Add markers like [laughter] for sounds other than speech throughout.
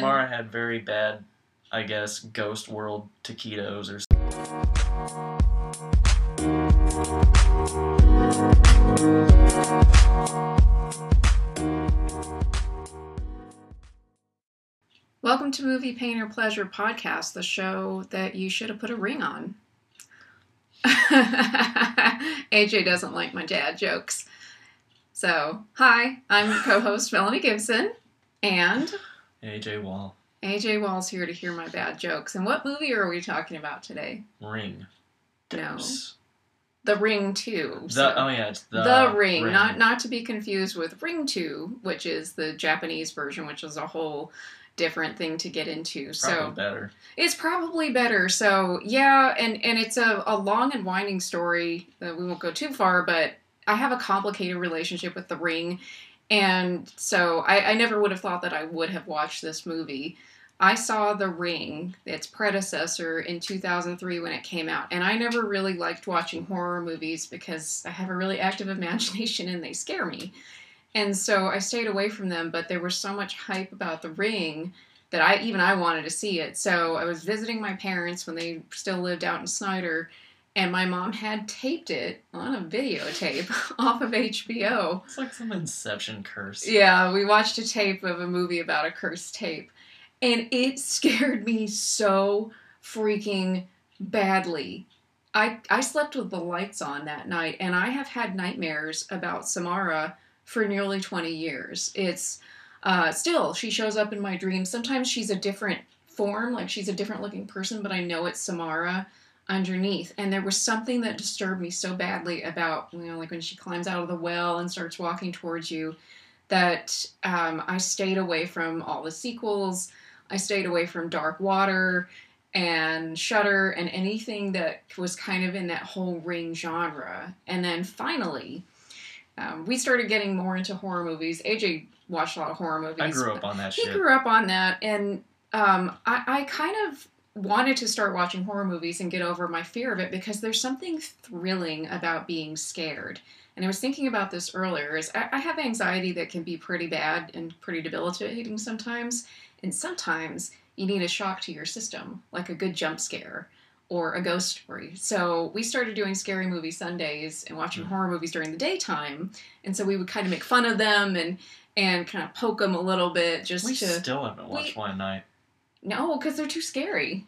Samara had very bad, I guess, Ghost World taquitos or. Something. Welcome to Movie Pain or Pleasure podcast, the show that you should have put a ring on. [laughs] AJ doesn't like my dad jokes. So, hi, I'm co host Melanie Gibson, and AJ Wall AJ Wall's here to hear my bad jokes. And what movie are we talking about today? Ring. No. The Ring 2. The, oh yeah, it's the, The, ring, not not to be confused with Ring Two, which is the Japanese version, which is a whole different thing to get into. So Probably so better. it's probably better. So yeah, and and it's a, a long and winding story. Uh, we won't go too far, but I have a complicated relationship with the ring, and so I, I never would have thought that I would have watched this movie. I saw The Ring, its predecessor, in 2003 when it came out, and I never really liked watching horror movies because I have a really active [laughs] imagination and they scare me. And so I stayed away from them, but there was so much hype about The Ring that I even I wanted to see it. So I was visiting my parents when they still lived out in Snyder, and my mom had taped it on a videotape [laughs] off of HBO. It's like some Inception curse. Yeah, we watched a tape of a movie about a cursed tape, and it [laughs] scared me so freaking badly. I I slept with the lights on that night, and I have had nightmares about Samara for nearly twenty years. It's uh, still she shows up in my dreams. Sometimes she's a different form, like she's a different looking person, but I know it's Samara underneath. And there was something that disturbed me so badly about you know like when she climbs out of the well and starts walking towards you that um, I stayed away from all the sequels. I stayed away from Dark Water and Shutter and anything that was kind of in that whole ring genre. And then finally, um, we started getting more into horror movies. AJ watched a lot of horror movies. I grew up on that He shit. grew up on that, and um, I, I kind of wanted to start watching horror movies and get over my fear of it because there's something thrilling about being scared. And I was thinking about this earlier. Is I, I have anxiety that can be pretty bad and pretty debilitating sometimes, and sometimes you need a shock to your system, like a good jump scare or a ghost story. So we started doing scary movie Sundays and watching Mhm. horror movies during the daytime, and so we would kind of make fun of them and and kind of poke them a little bit just we to still haven't watched we- one night. No, because they're too scary.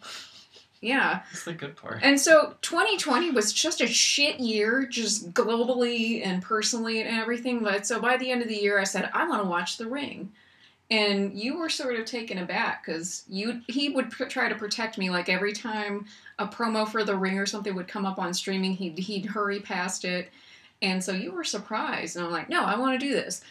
Yeah. That's the good part. And so 2020 was just a shit year, just globally and personally and everything. But so by the end of the year, I said, I want to watch The Ring. And you were sort of taken aback because you he would pr- try to protect me. Like every time a promo for The Ring or something would come up on streaming, he'd, he'd hurry past it. And so you were surprised. And I'm like, no, I want to do this.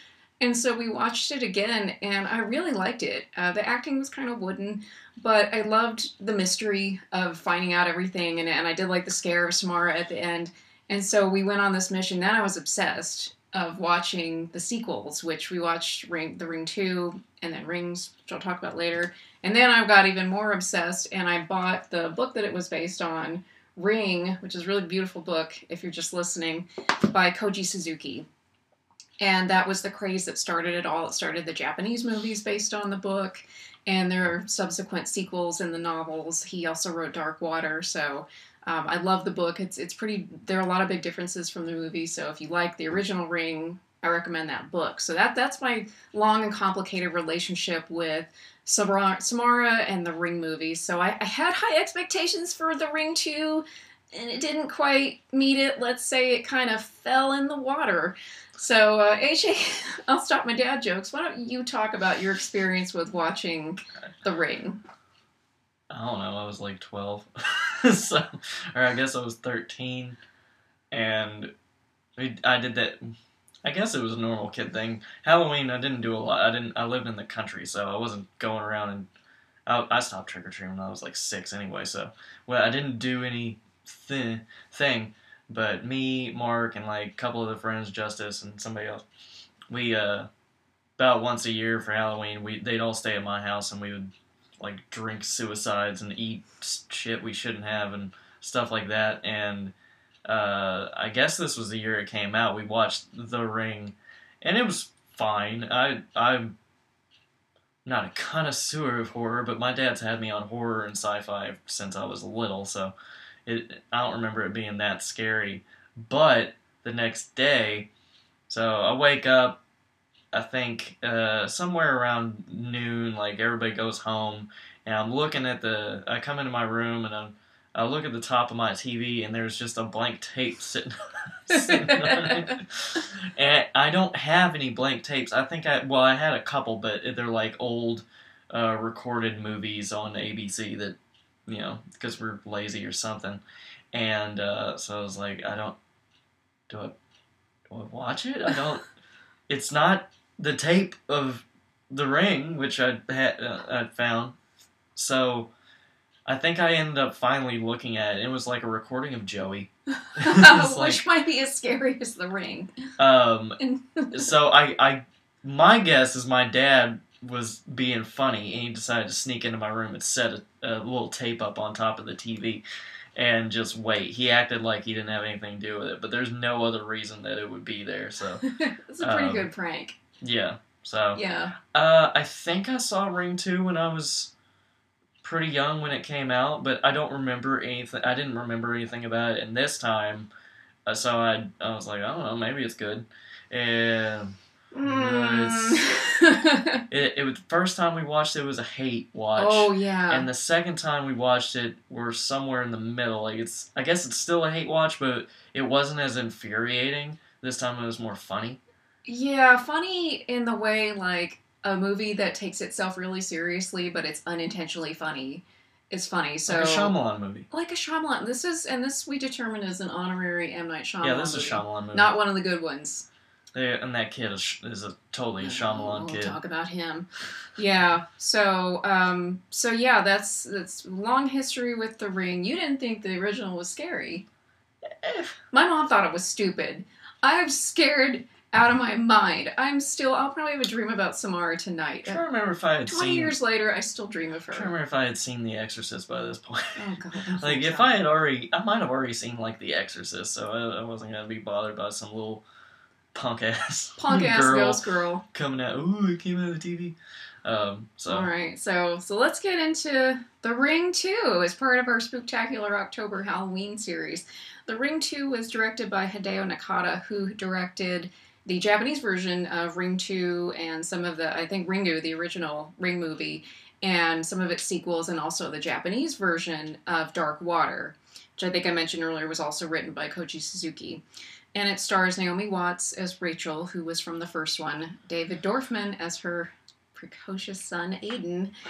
And so we watched it again, and I really liked it. Uh, the acting was kind of wooden, but I loved the mystery of finding out everything, and, and I did like the scare of Samara at the end. And so we went on this mission. Then I was obsessed of watching the sequels, which we watched Ring, The Ring Two, and then Rings, which I'll talk about later. And then I got even more obsessed, and I bought the book that it was based on, Ring, which is a really beautiful book if you're just listening, by Koji Suzuki. And that was the craze that started it all. It started the Japanese movies based on the book, and there are subsequent sequels in the novels. He also wrote Dark Water, so um, I love the book. It's it's pretty. There are a lot of big differences from the movie. So if you like the original Ring, I recommend that book. So that that's my long and complicated relationship with Samara, and the Ring movies. So I, I had high expectations for the Ring two, and it didn't quite meet it. Let's say it kind of fell in the water. So uh, AJ, [laughs] I'll stop my dad jokes. Why don't you talk about your experience with watching the Ring? I don't know. I was like twelve, [laughs] so or I guess I was thirteen, and I did that. I guess it was a normal kid thing. Halloween, I didn't do a lot. I didn't. I lived in the country, so I wasn't going around and. I, I stopped trick or treating when I was like six anyway. So well, I didn't do any thi- thing. But me, Mark, and like a couple of the friends, Justice and somebody else, we uh about once a year for Halloween, we they'd all stay at my house and we would like drink suicides and eat shit we shouldn't have and stuff like that. And uh, I guess this was the year it came out. We watched The Ring, and it was fine. I I'm not a connoisseur of horror, but my dad's had me on horror and sci-fi since I was little, so it I don't remember it being that scary. But the next day, so I wake up, I think uh, somewhere around noon, like everybody goes home, and I'm looking at the. I come into my room and I'm. I look at the top of my TV and there's just a blank tape sitting, [laughs] sitting. And I don't have any blank tapes. I think I well I had a couple, but they're like old uh, recorded movies on ABC that you know because we're lazy or something. And uh, so I was like, I don't do I do I watch it? I don't. [laughs] it's not the tape of the ring which I had uh, I found. So I think I ended up finally looking at it. It was like a recording of Joey. [laughs] [laughs] Which might be as scary as the ring. Um, so I, I, my guess is my dad was being funny and he decided to sneak into my room and set a, a little tape up on top of the TV and just wait. He acted like he didn't have anything to do with it, but there's no other reason that it would be there. So [laughs] it's a pretty Um, good prank. yeah. So Yeah. uh, I think I saw Ring two when I was pretty young when it came out, but I don't remember anything. I didn't remember anything about it. And this time, uh, so I I was like, I don't know, maybe it's good. And Mm. it, it was the first time we watched it was a hate watch. oh yeah. And the second time we watched it, we're somewhere in the middle. Like it's, I guess it's still a hate watch, but it wasn't as infuriating. This time it was more funny. Yeah, funny in the way like a movie that takes itself really seriously, but it's unintentionally funny is funny. So like a Shyamalan movie. like a Shyamalan. This is and this we determine is an honorary M Night Shyamalan. yeah, this is a. Shyamalan movie. Not one of the good ones. And that kid is, is a totally a Shyamalan we'll kid. talk about him. Yeah. So um so yeah, that's that's long history with the ring. You didn't think the original was scary. Eh, My mom thought it was stupid. I'm scared out of my mind. I'm still I'll probably have a dream about Samara tonight. I'm remember if I had Twenty seen. years later I still dream of her. Trying remember if I had seen The Exorcist by this point. Oh god. [laughs] like if. I had already, I might have already seen like The Exorcist, so I, I wasn't gonna be bothered by some little punk ass [laughs] punk ass girl ghost girl. coming out. Ooh, it came out of the TV. Um, so All right, so so let's get into The Ring 2 as part of our spectacular October Halloween series. The Ring 2 was directed by Hideo Nakata, who directed the Japanese version of Ring 2 and some of the I think Ringu, the original Ring movie, and some of its sequels, and also the Japanese version of Dark Water, which I think I mentioned earlier was also written by Koji Suzuki. And it stars Naomi Watts as Rachel, who was from the first one, David Dorfman as her precocious son Aiden. Ah.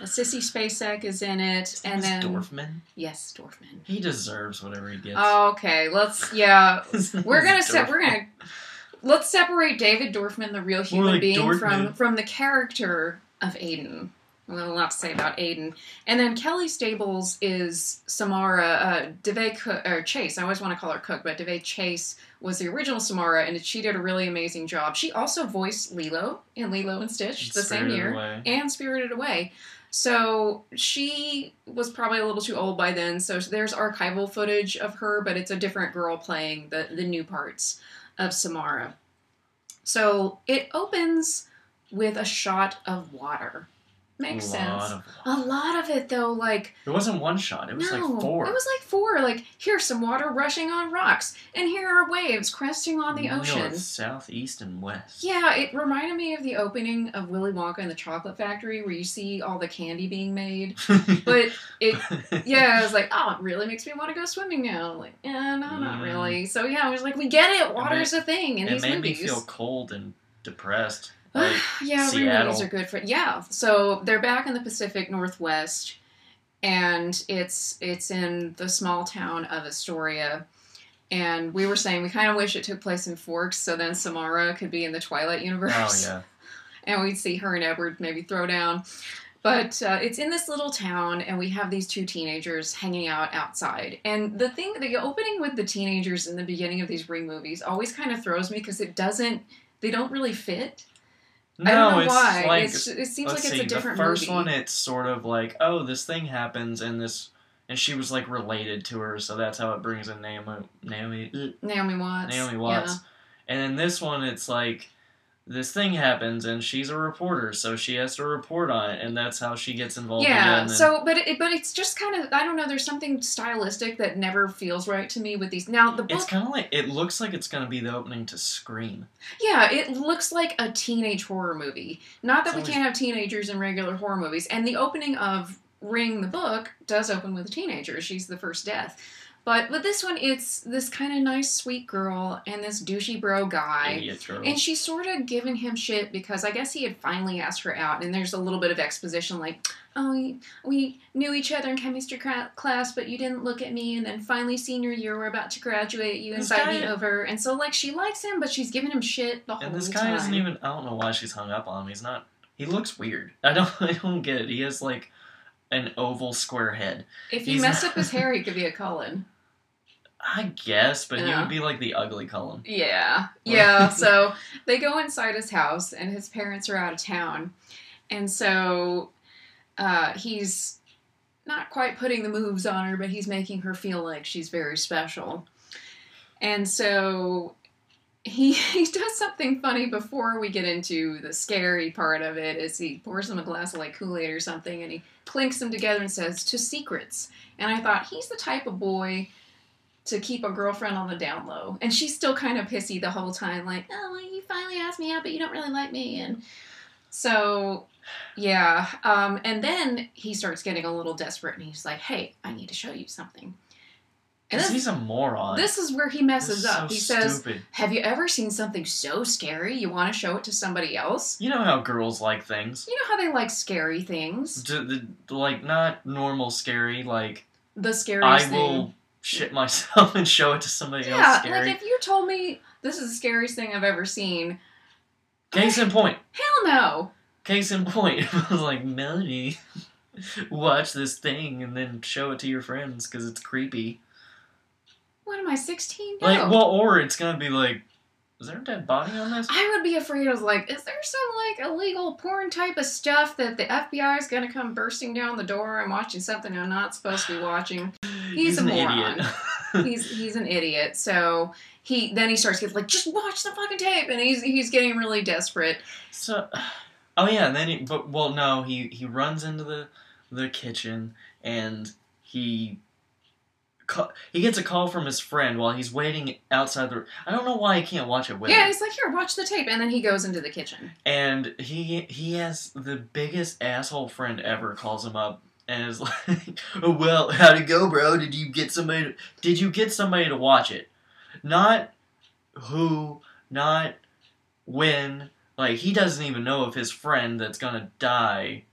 Uh, Sissy Spacek is in it, and and then Dorfman, yes, Dorfman. he deserves whatever he gets. Okay, let's yeah, [laughs] we're gonna se- Dorfman. we're gonna let's separate David Dorfman, the real human like being, from from the character of Aiden. Well, a lot to say about Aiden. And then Kelly Stables is Samara uh, Cook, or Chase. I always want to call her Cook, but Daveigh Chase was the original Samara, and she did a really amazing job. She also voiced Lilo in Lilo and Stitch the same year Away. and Spirited Away. So she was probably a little too old by then. So there's archival footage of her, but it's a different girl playing the, the new parts of Samara. So it opens with a shot of water. Makes a sense. lot a lot of it though, like It wasn't one shot. It was no, like four. It was like four. Like here's some water rushing on rocks, and here are waves cresting on the ocean. North, south, east, and west. Yeah, it reminded me of the opening of Willy Wonka and the Chocolate Factory, where you see all the candy being made. [laughs] But it, [laughs] yeah, I was like, oh, it really makes me want to go swimming now. Like, yeah, no, not Mm. really. So yeah, I was like, we get it. Water's a thing in it these made movies. me feel cold and depressed. Like, [sighs] yeah, Seattle. movies are good for yeah. So they're back in the Pacific Northwest, and it's it's in the small town of Astoria. And we were saying we kind of wish it took place in Forks, so then Samara could be in the Twilight universe. oh yeah. [laughs] and we'd see her and Edward maybe throw down. But uh, it's in this little town, and we have these two teenagers hanging out outside. And the thing, the opening with the teenagers in the beginning of these Ring movies always kind of throws me because it doesn't, they don't really fit. No, I don't know it's why. like it's, it seems like it's see, a different the first movie. one it's sort of like oh this thing happens and this and she was like related to her so that's how it brings in Naomi Naomi Naomi Watts. Naomi Watts and then this one it's like this thing happens and she's a reporter, so she has to report on it, and that's how she gets involved. yeah. So, but it, but it's just kind of I don't know. There's something stylistic that never feels right to me with these. Now the book, it's kind of like it looks like it's gonna be the opening to Scream. yeah, it looks like a teenage horror movie. Not that It's we can't have teenagers in regular horror movies. And the opening of Ring the book does open with a teenager. She's the first death. But with this one, it's this kind of nice, sweet girl and this douchey bro guy. Idiot girl. And she's sort of giving him shit because I guess he had finally asked her out, and there's a little bit of exposition like, oh, we, we knew each other in chemistry cra- class, but you didn't look at me, and then finally senior year, we're about to graduate, you This invite me over. And so, like, she likes him, but she's giving him shit the whole and this guy time. isn't even. I don't know why she's hung up on him. He's not. He looks weird. I don't. [laughs] I don't get it. He has like an oval square head. if you he's messed not- up his [laughs] hair, he could be a Cullen. I guess, but he Yeah. would be like the ugly Cullen. Yeah, [laughs] yeah. so they go inside his house, and his parents are out of town, and so uh, he's not quite putting the moves on her, but he's making her feel like she's very special. And so he [laughs] he does something funny before we get into the scary part of it. Is he pours him a glass of like Kool Aid or something, and he clinks them together and says to secrets. And I thought he's the type of boy to keep a girlfriend on the down low. And she's still kind of pissy the whole time, like, oh, well, you finally asked me out, but you don't really like me. And so, yeah. Um, and then he starts getting a little desperate and he's like, hey, I need to show you something. And this, he's a moron. this is where he messes up. so he says, stupid. have you ever seen something so scary you want to show it to somebody else? You know how girls like things. You know how they like scary things? D- d- like not normal scary. Like The scariest I thing. Shit myself [laughs] and show it to somebody else. Yeah, like if you told me this is the scariest thing I've ever seen, Case in point. hell no. Case in point. [laughs] I was like, Melanie, [laughs] watch this thing and then show it to your friends because it's creepy. What am I, 16? No. Like, well, or it's gonna be like, is there a dead body on this? I would be afraid of like, is there some like illegal porn type of stuff that the FBI is gonna come bursting down the door? I'm watching something I'm not supposed to be watching. He's a an moron. idiot. [laughs] He's he's an idiot. So he then he starts getting like, just watch the fucking tape, and he's he's getting really desperate. So, [sighs] oh yeah, and then he, but well, no, he he runs into the the kitchen and he he gets a call from his friend while he's waiting outside the. I don't know why he can't watch it with Yeah, he's like, here, watch the tape, and then he goes into the kitchen. And he he has the biggest asshole friend ever calls him up and it's [laughs] like, "Oh well, how'd it go, bro? Did you get somebody? To, did you get somebody to watch it? Not who, not when. Like he doesn't even know if his friend that's gonna die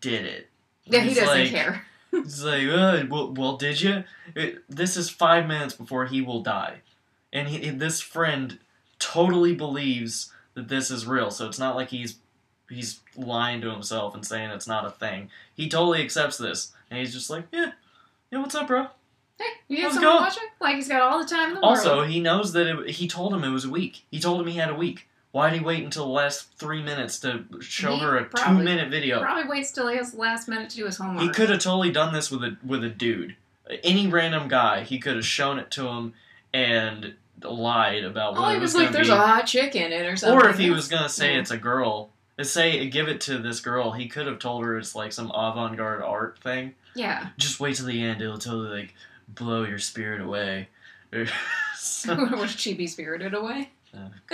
did it. Yeah, he doesn't like- care. [laughs] It's like, uh, well, well, did you? It, this is five minutes before he will die, and he, this friend totally believes that this is real. So it's not like he's he's lying to himself and saying it's not a thing. He totally accepts this, and he's just like, yeah, yeah, what's up, bro? Hey, you Let's someone go. to watch it? Like he's got all the time in the Also, world. Also, he knows that it, he told him it was a week. He told him he had a week. Why did he wait until the last three minutes to show He her a probably- two-minute video? Probably waits till he has the last minute to do his homework. He could have totally done this with a with a dude, any random guy. He could have shown it to him and lied about oh, what Oh, it he was, was like, "There's be. a hot chick in it," or something. or if he was gonna say yeah. it's a girl, say give it to this girl. He could have told her it's like some avant-garde art thing. yeah, Just wait till the end; it'll totally like blow your spirit away. [laughs] [laughs] So- would she be spirited away? [laughs]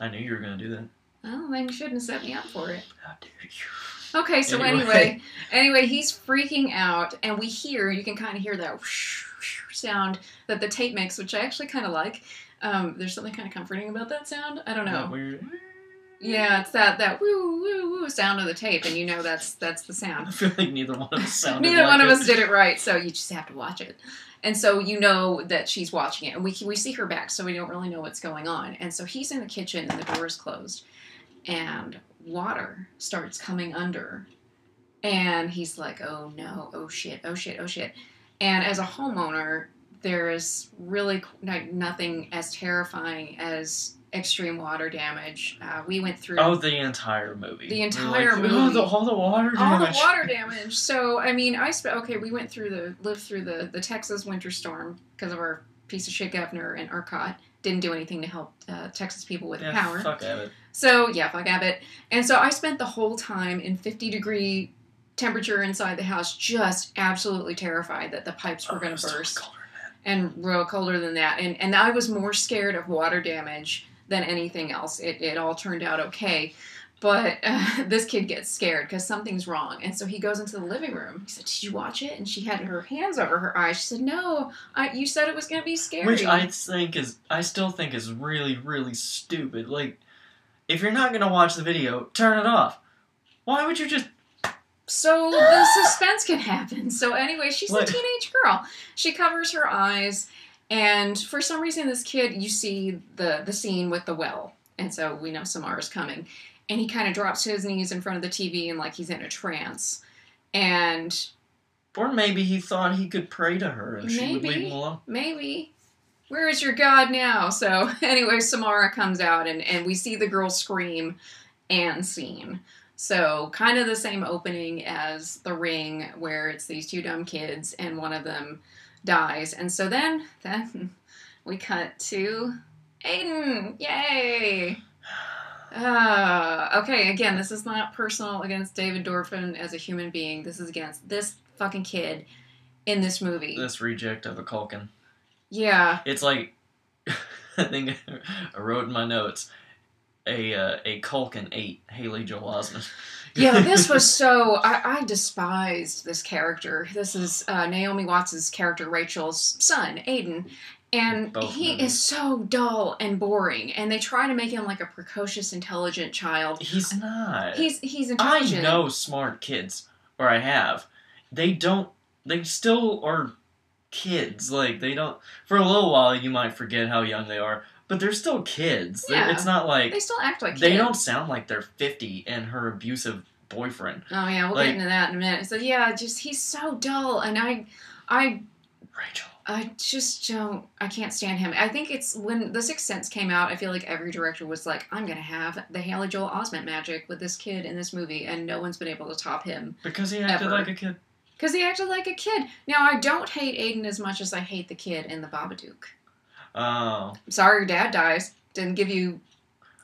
I knew you were gonna do that. Oh, then you shouldn't have set me up for it. How dare you? Okay, so Anyway. anyway, anyway, he's freaking out, and we hear you can kind of hear that whoosh, whoosh sound that the tape makes, which I actually kind of like. Um, there's something kind of comforting about that sound. I don't know. Yeah, it's that that woo woo woo sound of the tape, and you know that's that's the sound. I feel like neither one of us sounded. Neither like one of it. us did it right, so you just have to watch it. And so you know that she's watching it, and we we see her back, so we don't really know what's going on. And so he's in the kitchen, and the door is closed, and water starts coming under, and he's like, "Oh no! Oh shit! Oh shit! Oh shit!" And as a homeowner, there is really like nothing as terrifying as extreme water damage. Uh, we went through Oh, the entire movie. The entire like, movie. Oh, the, all the water damage. all the water [laughs] damage. So I mean, I spent okay. We went through the lived through the the Texas winter storm because of our piece of shit governor and Abbott. didn't do anything to help uh, Texas people with Yeah, power. fuck Abbott. So yeah, fuck Abbott. And so I spent the whole time in 50 degree temperature inside the house, just absolutely terrified that the pipes were Oh, going to burst, than and real colder than that. And and I was more scared of water damage than anything else. It it all turned out okay. But uh, [laughs] this kid gets scared because something's wrong, and so he goes into the living room. He said, "Did you watch it?" And she had her hands over her eyes. She said, "No, I, you said it was going to be scary." Which I think is, I still think is really, really stupid. Like, if you're not gonna watch the video, turn it off. Why would you just? so the [laughs] suspense can happen. So anyway, she's What? a teenage girl. She covers her eyes, and for some reason, this kid, you see the the scene with the well, and so we know Samara is coming, and he kind of drops to his knees in front of the TV and like he's in a trance, and Or maybe he thought he could pray to her and she would leave him alone. maybe. Where is your God now? So [laughs] anyway, Samara comes out and, and we see the girl scream and scene. So kind of the same opening as the ring where it's these two dumb kids and one of them dies. And so then then we cut to Aiden. Yay! Uh, okay, again, this is not personal against David Dorfman as a human being. This is against this fucking kid in this movie. This reject of a Culkin. Yeah. It's like, [laughs] I think I wrote in my notes, a uh, a Culkin ate Haley Joel Osment. Yeah, [laughs] this was so. I, I despised this character. This is uh, Naomi Watts' character, Rachel's son, Aiden. And Both he movies. is so dull and boring. And they try to make him like a precocious, intelligent child. He's not. He's he's intelligent. I know smart kids, or I have. They don't. They still are kids. Like they don't. For a little while, you might forget how young they are, but they're still kids. Yeah. It's not like They still act like kids. they kids. don't sound like they're fifty and her abusive boyfriend, Oh yeah, we'll like- get into that in a minute. So yeah, just he's so dull, and I, I Rachel. I just don't. I can't stand him. I think it's when The Sixth Sense came out. I feel like every director was like, "I'm gonna have the Haley Joel Osment magic with this kid in this movie," and no one's been able to top him Because he acted Ever. like a kid. because he acted like a kid. Now I don't hate Aiden as much as I hate the kid in the Babadook. Oh, Sorry, your dad dies. Didn't give you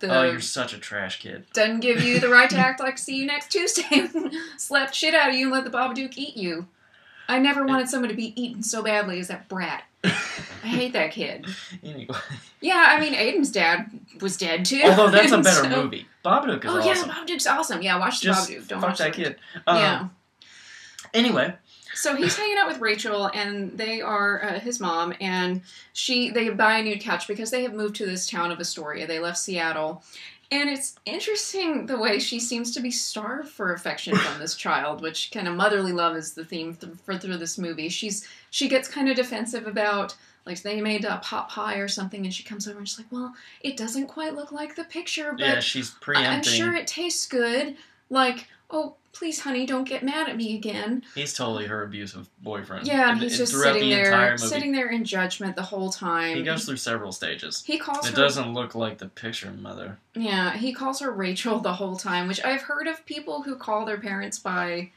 the oh, you're such a trash kid. doesn't give you the right to act like see you next Tuesday. [laughs] Slapped shit out of you and let the Babadook eat you. I never wanted someone to be eaten so badly as that brat. I hate that kid. [laughs] anyway, Yeah, I mean, Aiden's dad was dead too. although that's a [laughs] better so- movie. Babadook is Oh awesome. yeah, Babadook's awesome. Yeah, watch the Just Babadook. Don't fuck watch that kid. Um, yeah. Anyway, So he's hanging out with Rachel, and they are uh, his mom, and she they buy a new couch because they have moved to this town of Astoria. They left Seattle, and it's interesting the way she seems to be starved for affection from this child, which kind of motherly love is the theme th- for through this movie. She's she gets kind of defensive about. Like they made a pot pie or something, and she comes over and she's like, "Well, it doesn't quite look like the picture, but yeah, she's I- I'm sure it tastes good." Like, "Oh, please, honey, don't get mad at me again." He's totally her abusive boyfriend. Yeah, and he's and just throughout sitting the there, entire movie. sitting there in judgment the whole time. He goes through several stages. He calls It her. doesn't look like the picture mother. Yeah, he calls her Rachel the whole time, which I've heard of people who call their parents by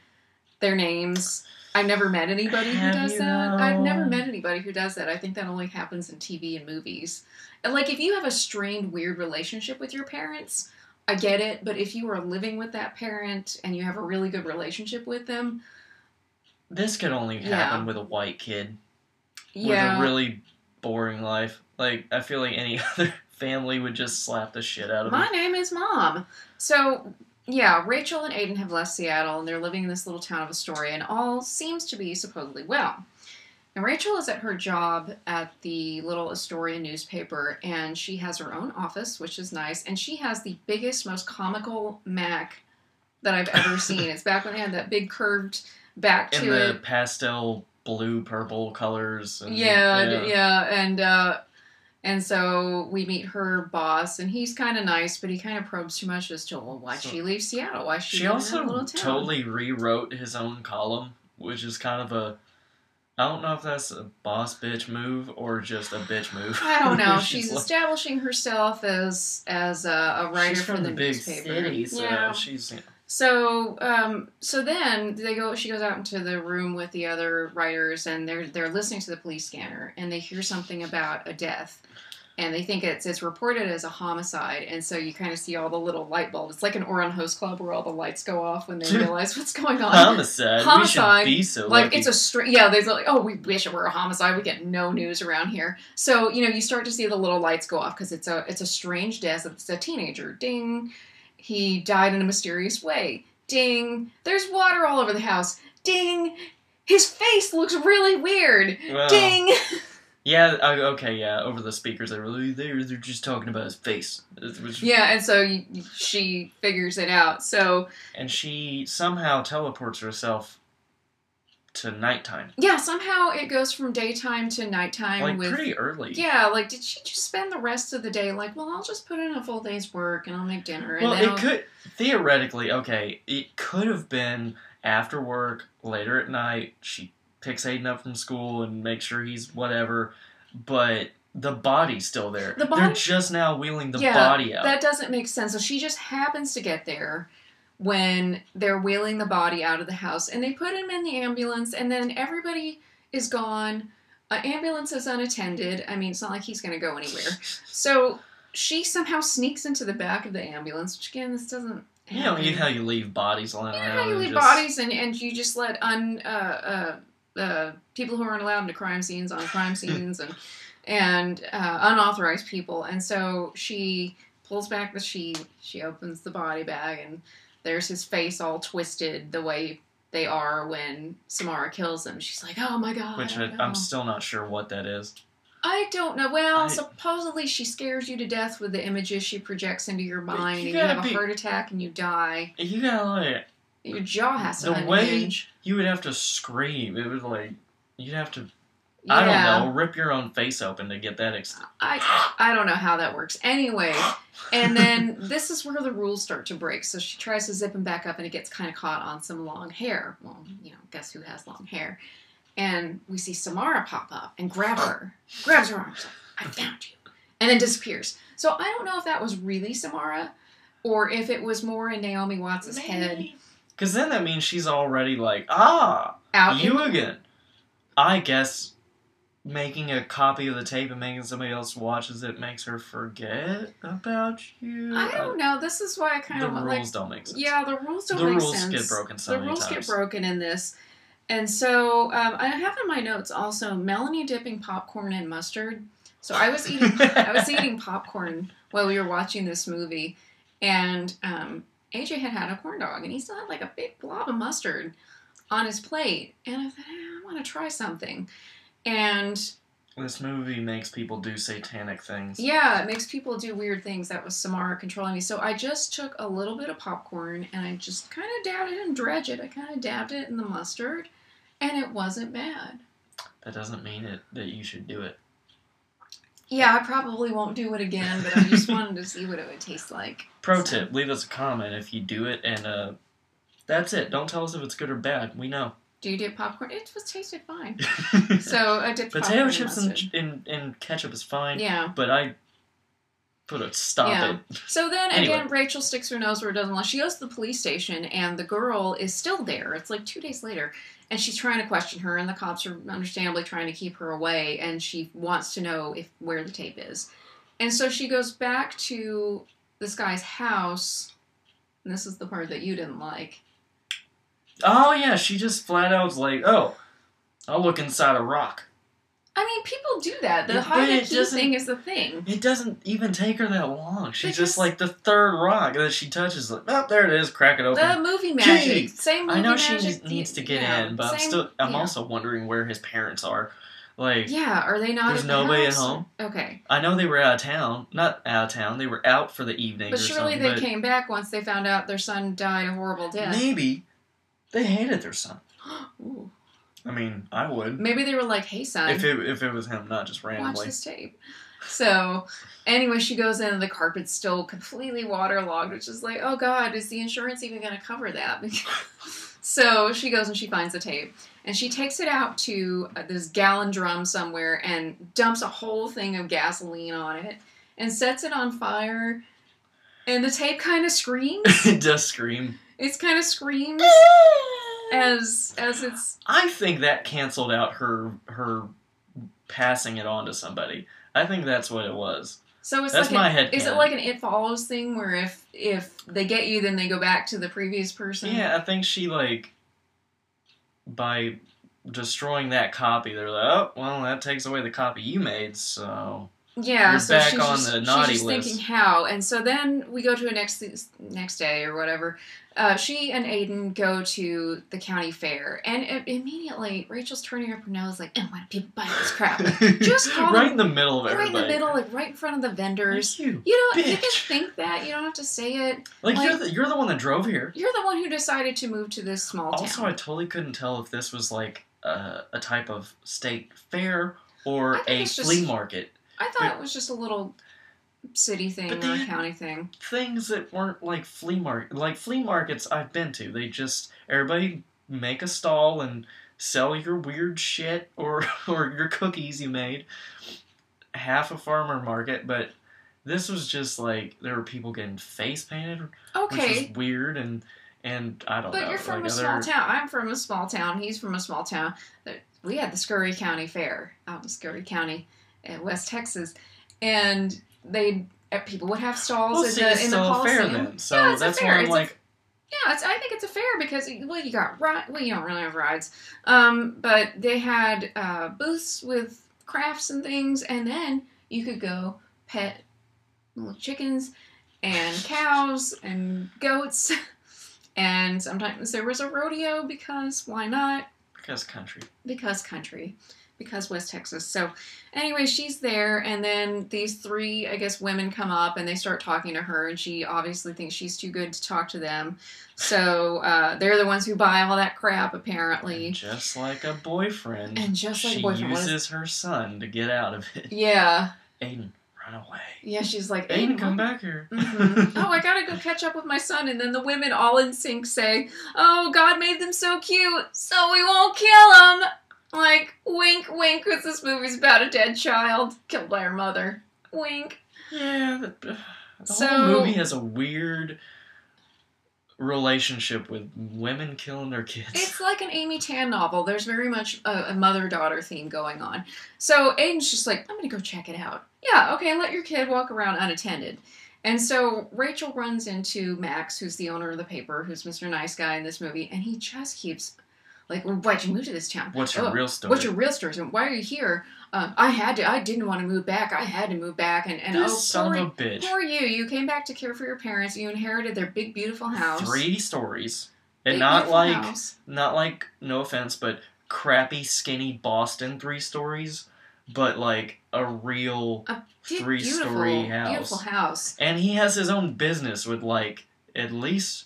their names. I've never met anybody who does that. I've never met anybody who does that. I think that only happens in TV and movies. And like, if you have a strained, weird relationship with your parents, I get it. But if you are living with that parent and you have a really good relationship with them, This could only Yeah. happen with a white kid yeah, with a really boring life. Like I feel like any [laughs] other family would just slap the shit out of My him. name is Mom. So, yeah, Rachel and Aiden have left Seattle and they're living in this little town of Astoria, and all seems to be supposedly well. And Rachel is at her job at the little Astoria newspaper, and she has her own office, which is nice, and she has the biggest, most comical Mac that I've ever [laughs] seen. It's back when they had that big curved back In to the it. pastel blue purple colors. And, Yeah, yeah, yeah, and uh, and so we meet her boss, and he's kind of nice, but he kind of probes too much as to well, why So- she leave Seattle, why she, She also that little town. totally rewrote his own column, which is kind of a. I don't know if that's a boss bitch move or just a bitch move. I don't know. [laughs] She's she's like- establishing herself as as a, a writer she's for from the, the big newspaper. city, so yeah. she's So, um, so then they go. She goes out into the room with the other writers, and they're they're listening to the police scanner, and they hear something about a death. And they think it's it's reported as a homicide, and so you kind of see all the little light bulbs. It's like an Ouran host club where all the lights go off when they [laughs] realize what's going on. Homicide. Homicide, We should be so like lucky. it's a straight yeah there's like oh we wish it were a homicide. We get no news around here. So you know you start to see the little lights go off because it's a it's a strange death. It's a teenager. Ding. He died in a mysterious way. Ding. There's water all over the house. Ding. His face looks really weird. Ding [laughs] Yeah. I, okay. Yeah. Over the speakers, they were they're they're just talking about his face. Was- yeah and so you, she figures it out so And she somehow teleports herself to nighttime, yeah somehow it goes from daytime to nighttime like with pretty early. Yeah, like did she just spend the rest of the day like, well, I'll just put in a full day's work and I'll make dinner and Well, it I'll- could theoretically, okay, it could have been after work, later at night. She picks Hayden up from school and makes sure he's whatever, but the body's still there. The They're just now wheeling the Yeah, body out. that doesn't make sense. So she just happens to get there when they're wheeling the body out of the house and they put him in the ambulance and then everybody is gone. An ambulance is unattended. I mean, it's not like he's going to go anywhere. [laughs] So she somehow sneaks into the back of the ambulance, which again, this doesn't. you know, you happen. how you leave bodies lying around. You know how you leave just- bodies and, and you just let un uh, uh, uh, people who aren't allowed into crime scenes on crime [laughs] scenes and and uh, unauthorized people. And so she pulls back the sheet she opens the body bag and there's his face all twisted the way they are when Samara kills him. She's like oh my god Which I, I'm still not sure what that is. I don't know. Well I- supposedly she scares you to death with the images she projects into your mind you and you have gotta a heart attack and you die. You gotta like, your jaw has to The way- you would have to scream. It was like you'd have to. I don't know. Rip your own face open to get that. Ex- I I don't know how that works. Anyway, and then [laughs] this is where the rules start to break. So she tries to zip him back up, and it gets kind of caught on some long hair. Well, you know, guess who has long hair? And we see Samara pop up and grab her, grabs her arm. Like, "I found you," and then disappears. So I don't know if that was really Samara, or if it was more in Naomi Watts' head Because then that means she's already like, ah, out. you in- again. I guess making a copy of the tape and making somebody else watches it makes her forget about you. I don't know. This is why I kind the of rules like. don't make sense. Yeah, the rules don't the make rules sense. get broken so the rules times. get broken in this. And so um, I have in my notes also Melanie dipping popcorn in mustard. So I was eating I was [laughs] eating popcorn while we were watching this movie, and um, AJ had had a corn dog, and he still had like a big blob of mustard on his plate, and I thought eh, I want to try something, and This movie makes people do satanic things. yeah, it makes people do weird things. That was Samara controlling me. So I just took a little bit of popcorn and I just kind of dabbed it and dredge it. I kind of dabbed it in the mustard, and it wasn't bad. That doesn't mean it that you should do it. Yeah, I probably won't do it again, but I just wanted to see what it would taste like. [laughs] Pro So- tip: leave us a comment if you do it, and uh, that's it. Don't tell us if it's good or bad. We know. Do you dip popcorn? It was tasted fine. [laughs] So I dipped Potato chips in and, and, and ketchup is fine, Yeah. but I put a stop Yeah. it. So then Anyway. again, Rachel sticks her nose where it doesn't belong. She goes to the police station, and the girl is still there. It's like two days later, and she's trying to question her, and the cops are understandably trying to keep her away, and she wants to know if where the tape is. And so she goes back to this guy's house, and this is the part that you didn't like. Oh yeah, she just flat out was like, "Oh, I'll look inside a rock." I mean, people do that. The Yeah, hide and it key thing is the thing. It doesn't even take her that long. She's Because- just like the third rock that she touches. Like, oh, there it is. Crack it open. The movie magic, Jeez. same movie I know she magic. needs, needs to get yeah, in, but I'm still. I'm yeah. also wondering where his parents are. Like, Yeah, are they not? There's nobody at home? Okay, I know they were out of town. Not out of town. They were out for the evening but surely they but came back once they found out their son died a horrible death. maybe they hated their son. [gasps] Ooh. I mean, I would Maybe they were like, "Hey, son, if it if it was him, not just randomly." watch randomly. this tape." So, anyway, she goes in, and the carpet's still completely waterlogged, which is like, "Oh God, is the insurance even going to cover that?" [laughs] so she goes and she finds the tape, and she takes it out to uh, this gallon drum somewhere and dumps a whole thing of gasoline on it and sets it on fire. And the tape kind of screams. [laughs] it does scream. It's kind of screams [laughs] as as it's I think that canceled out her her passing it on to somebody. I think that's what it was. So it's That's like my head Is it like an it follows thing where if if they get you, then they go back to the previous person? Yeah, I think she like by destroying that copy, they're like, oh, well, that takes away the copy you made, so Yeah, You're so back she's on just, the naughty she's just list. thinking how, and so then we go to a next next day or whatever. Uh, she and Aiden go to the county fair, and i immediately Rachel's turning up her nose like, "Oh, why do people buy this crap?" [laughs] Just call right them- in the middle of it, right in the middle, like right in front of the vendors. You, You don't. You can think that. You don't have to say it. like, you're the you're the one that drove here. You're the one who decided to move to this small town. Also, I totally couldn't tell if this was like a, a type of state fair or a it's just- flea market. I thought it was just a little city thing But or a county thing. Things that weren't like flea market, like flea markets I've been to. They just everybody make a stall and sell your weird shit or [laughs] or your cookies you made. Half a farmer market, but this was just like there were people getting face painted, which Okay, was weird and and I don't know. But you're from like a other- small town. I'm from a small town. He's from a small town. We had the Scurry County Fair out in Scurry County, in West Texas, and they uh, people would have stalls Well, in see, the it's in the a fair then. So Yeah, that's fair. why I'm It's a- like, Yeah, it's, I think it's a fair because well, you got ride. Well, you don't really have rides, um, but they had uh, booths with crafts and things, and then you could go pet little chickens and [laughs] cows and goats, [laughs] and sometimes there was a rodeo because why not? because country. because country because west texas so anyway she's there and then these three i guess women come up and they start talking to her and she obviously thinks she's too good to talk to them so uh, they're the ones who buy all that crap apparently And just like a boyfriend, and just like she boyfriend what is- uses her son to get out of it. yeah Aiden, run away. yeah she's like Aiden, "Aiden, come back here. Mhm. [laughs] oh, I gotta go catch up with my son. And then the women all in sync say, Oh, God made them so cute, so we won't kill them. Like, wink, wink, because this movie's about a dead child killed by her mother. Wink. Yeah, the, [sighs] the So- whole movie has a weird relationship with women killing their kids. It's like an Amy Tan novel. There's very much a, a mother daughter theme going on. So Aiden's just like, I'm gonna go check it out. Yeah, okay, let your kid walk around unattended. And so Rachel runs into Max, who's the owner of the paper, who's Mr. Nice Guy in this movie, and he just keeps like, well, why'd you move to this town? What's your Oh, real story? What's your real story? And why are you here? Um, I had to. I didn't want to move back. I had to move back. And and this oh, son poor, of a bitch. poor you. You came back to care for your parents. You inherited their big, beautiful house. Three stories, and Big, not like house. not like no offense, but crappy, skinny Boston three stories, but like a real A Be- three-story house. Beautiful house. And he has his own business with like at least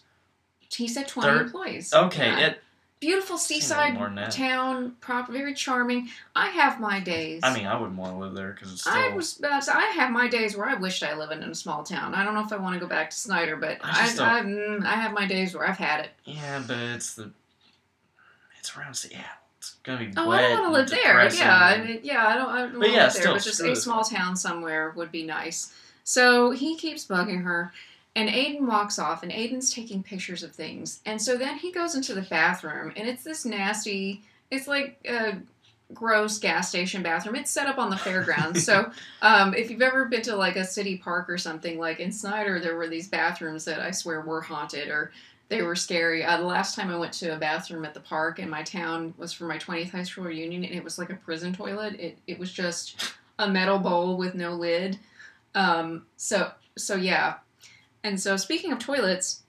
He said 20 Third- employees. okay. Yeah. It Beautiful seaside like more than that. town, very charming. I have my days. I mean, I wouldn't want to live there because it's still. I was I have my days where I wished I lived in a small town. I don't know if I want to go back to Snyder, but I I, I, mm, I have my days where I've had it. yeah, but it's the. It's around Seattle. It's gonna be Oh, I don't want to live there. Yeah, I mean, yeah, I don't. I don't But want to yeah, live there. still, But just a small town somewhere would be nice. So he keeps bugging her, and Aiden walks off, and Aiden's taking pictures of things, and so then he goes into the bathroom, and it's this nasty. It's like a gross gas station bathroom. It's set up on the fairgrounds. so [laughs] um, if you've ever been to like a city park or something, like in Snyder, there were these bathrooms that I swear were haunted or they were scary. Uh, the last time I went to a bathroom at the park in my town was for my 20th high school reunion, and it was like a prison toilet. It it was just a metal bowl with no lid. Um, so so yeah, and so speaking of toilets,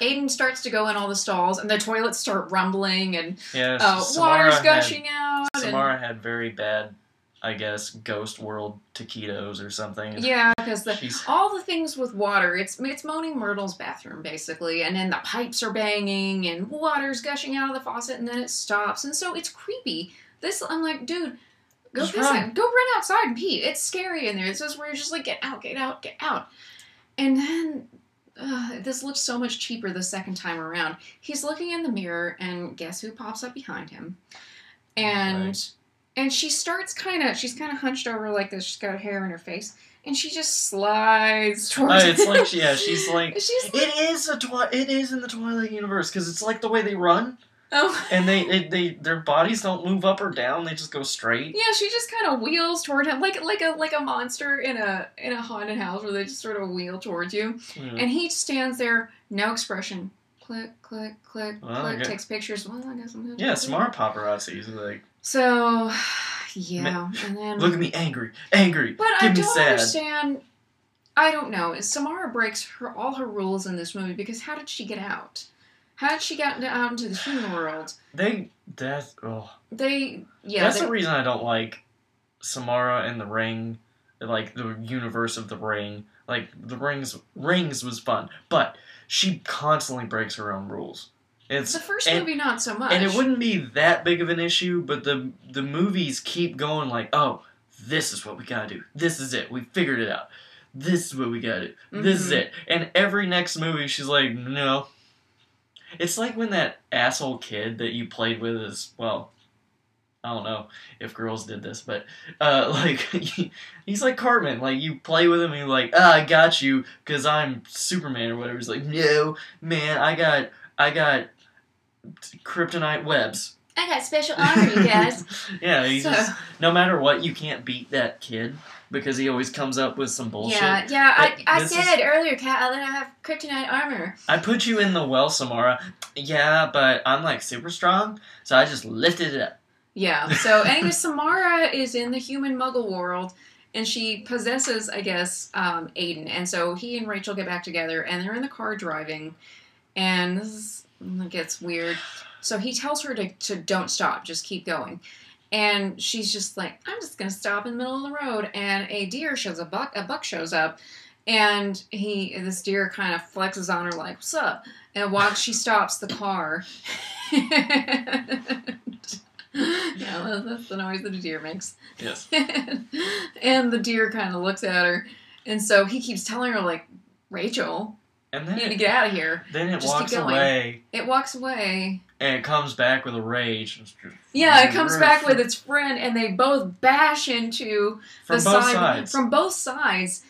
Aiden starts to go in all the stalls, and the toilets start rumbling, and Yeah, uh, water's had- gushing out. and- Samara had very bad, I guess, Ghost World taquitos or something. yeah, because the all the things with water. It's it's Moaning Myrtle's bathroom basically, and then the pipes are banging and water's gushing out of the faucet, and then it stops, and so it's creepy. This I'm like, dude, go Just piss run. Go run outside and pee. It's scary in there. It's just where you're just like, get out, get out, get out. And then uh, this looks so much cheaper the second time around. He's looking in the mirror, and guess who pops up behind him? And Right. and she starts kind of she's kind of hunched over like this. She's got hair in her face, and she just slides [laughs] Uh, it's him. like [laughs] yeah, she's like she's like, it is a twi- it is in the Twilight universe because it's like the way they run. Oh. [laughs] and they, they they their bodies don't move up or down; they just go straight. Yeah, she just kind of wheels toward him, like like a like a monster in a in a haunted house where they just sort of wheel towards you, Yeah. and he stands there, no expression. Click, click, click, Well, click. Takes pictures. Well, I guess I'm gonna Yeah, smart paparazzi. Like, So, [sighs] yeah, and then look at me, angry, angry. But Give I me don't sad. understand. I don't know. Samara breaks her all her rules in this movie because how did she get out? Did she gotten out into the human world? They that's oh They yeah. that's they- the reason I don't like Samara and the Ring, like the universe of the Ring. Like the Rings, Rings was fun, but she constantly breaks her own rules. It's the first and- movie not so much. and it wouldn't be that big of an issue, but the the movies keep going like, oh, this is what we gotta do. This is it. We figured it out. This is what we gotta do. This is Mhm. it. And every next movie, she's like, no. It's like when that asshole kid that you played with is well. I don't know if girls did this, but uh, [laughs] like he's like Cartman. Like you play with him, and you're like, ah, I got you because I'm Superman or whatever. He's like, no, man, I got, I got kryptonite webs. I got special armor, you guys. [laughs] yeah, So- just no matter what, you can't beat that kid because he always comes up with some bullshit. Yeah, yeah. I, I said earlier, Kat, that I have kryptonite armor. I put you in the well, Samara. Yeah, but I'm like super strong, so I just lifted it up. Yeah. [laughs] So anyway, Samara is in the human Muggle world, and she possesses, I guess, um, Aiden. And so he and Rachel get back together, and they're in the car driving, and this is, it gets weird. So he tells her to, to don't stop, just keep going. And she's just like, I'm just gonna stop in the middle of the road. And a deer shows a buck, a buck shows up, and he, this deer kind of flexes on her like, "What's up?" And while she [laughs] stops the car, [laughs] yeah, that's, that's the noise that a deer makes. Yes. [laughs] and the deer kind of looks at her, and so he keeps telling her like, "Rachel, And you then need to get out of here." then it Just walks away It walks away. and it comes back with a rage. Yeah, it comes back with its friend, and they both bash into from the both side sides. from both sides.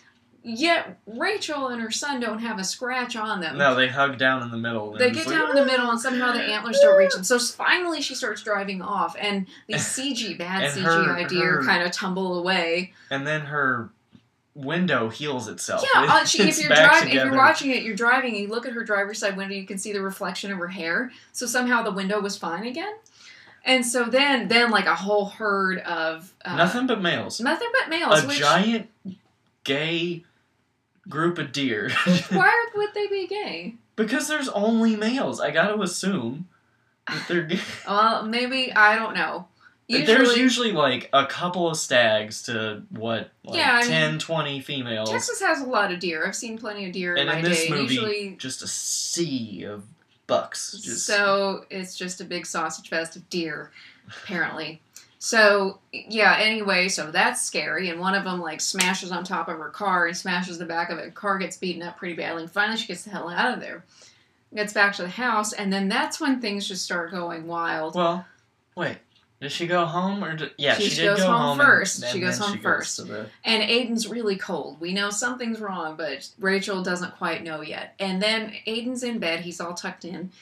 Yet Rachel and her son don't have a scratch on them. no, they hug down in the middle. They get like, down in the middle, and somehow the ah! antlers don't reach them. So finally, she starts driving off, and these [laughs] CG bad And CGI her- deer her- kind of tumble away. And then her window heals itself. Yeah, It- uh, she, if you're back driving, if you're watching it, you're driving, and you look at her driver's side window, you can see the reflection of her hair. So somehow the window was fine again. And so then, then like a whole herd of uh, Nothing but males. nothing but males. a which, giant gay group of deer. [laughs] why [laughs] would they be gay? because there's only males. I gotta assume that they're [laughs] gay. Well, maybe I don't know. There's usually like a couple of stags to what, like Yeah, I mean, 10, 20 females. Texas has a lot of deer. I've seen plenty of deer in and my in this day. movie, Usually, just a sea of bucks. Just, so it's just a big sausage fest of deer, apparently. So yeah. Anyway, so that's scary, and one of them like smashes on top of her car and smashes the back of it. Car gets beaten up pretty badly, and finally she gets the hell out of there. Gets back to the house, and then that's when things just start going wild. well, wait. Did she go home or did, yeah? She She, did goes go home home, first. and She goes home she first. to the, And Aiden's really cold. We know something's wrong, but Rachel doesn't quite know yet. And then Aiden's in bed, he's all tucked in.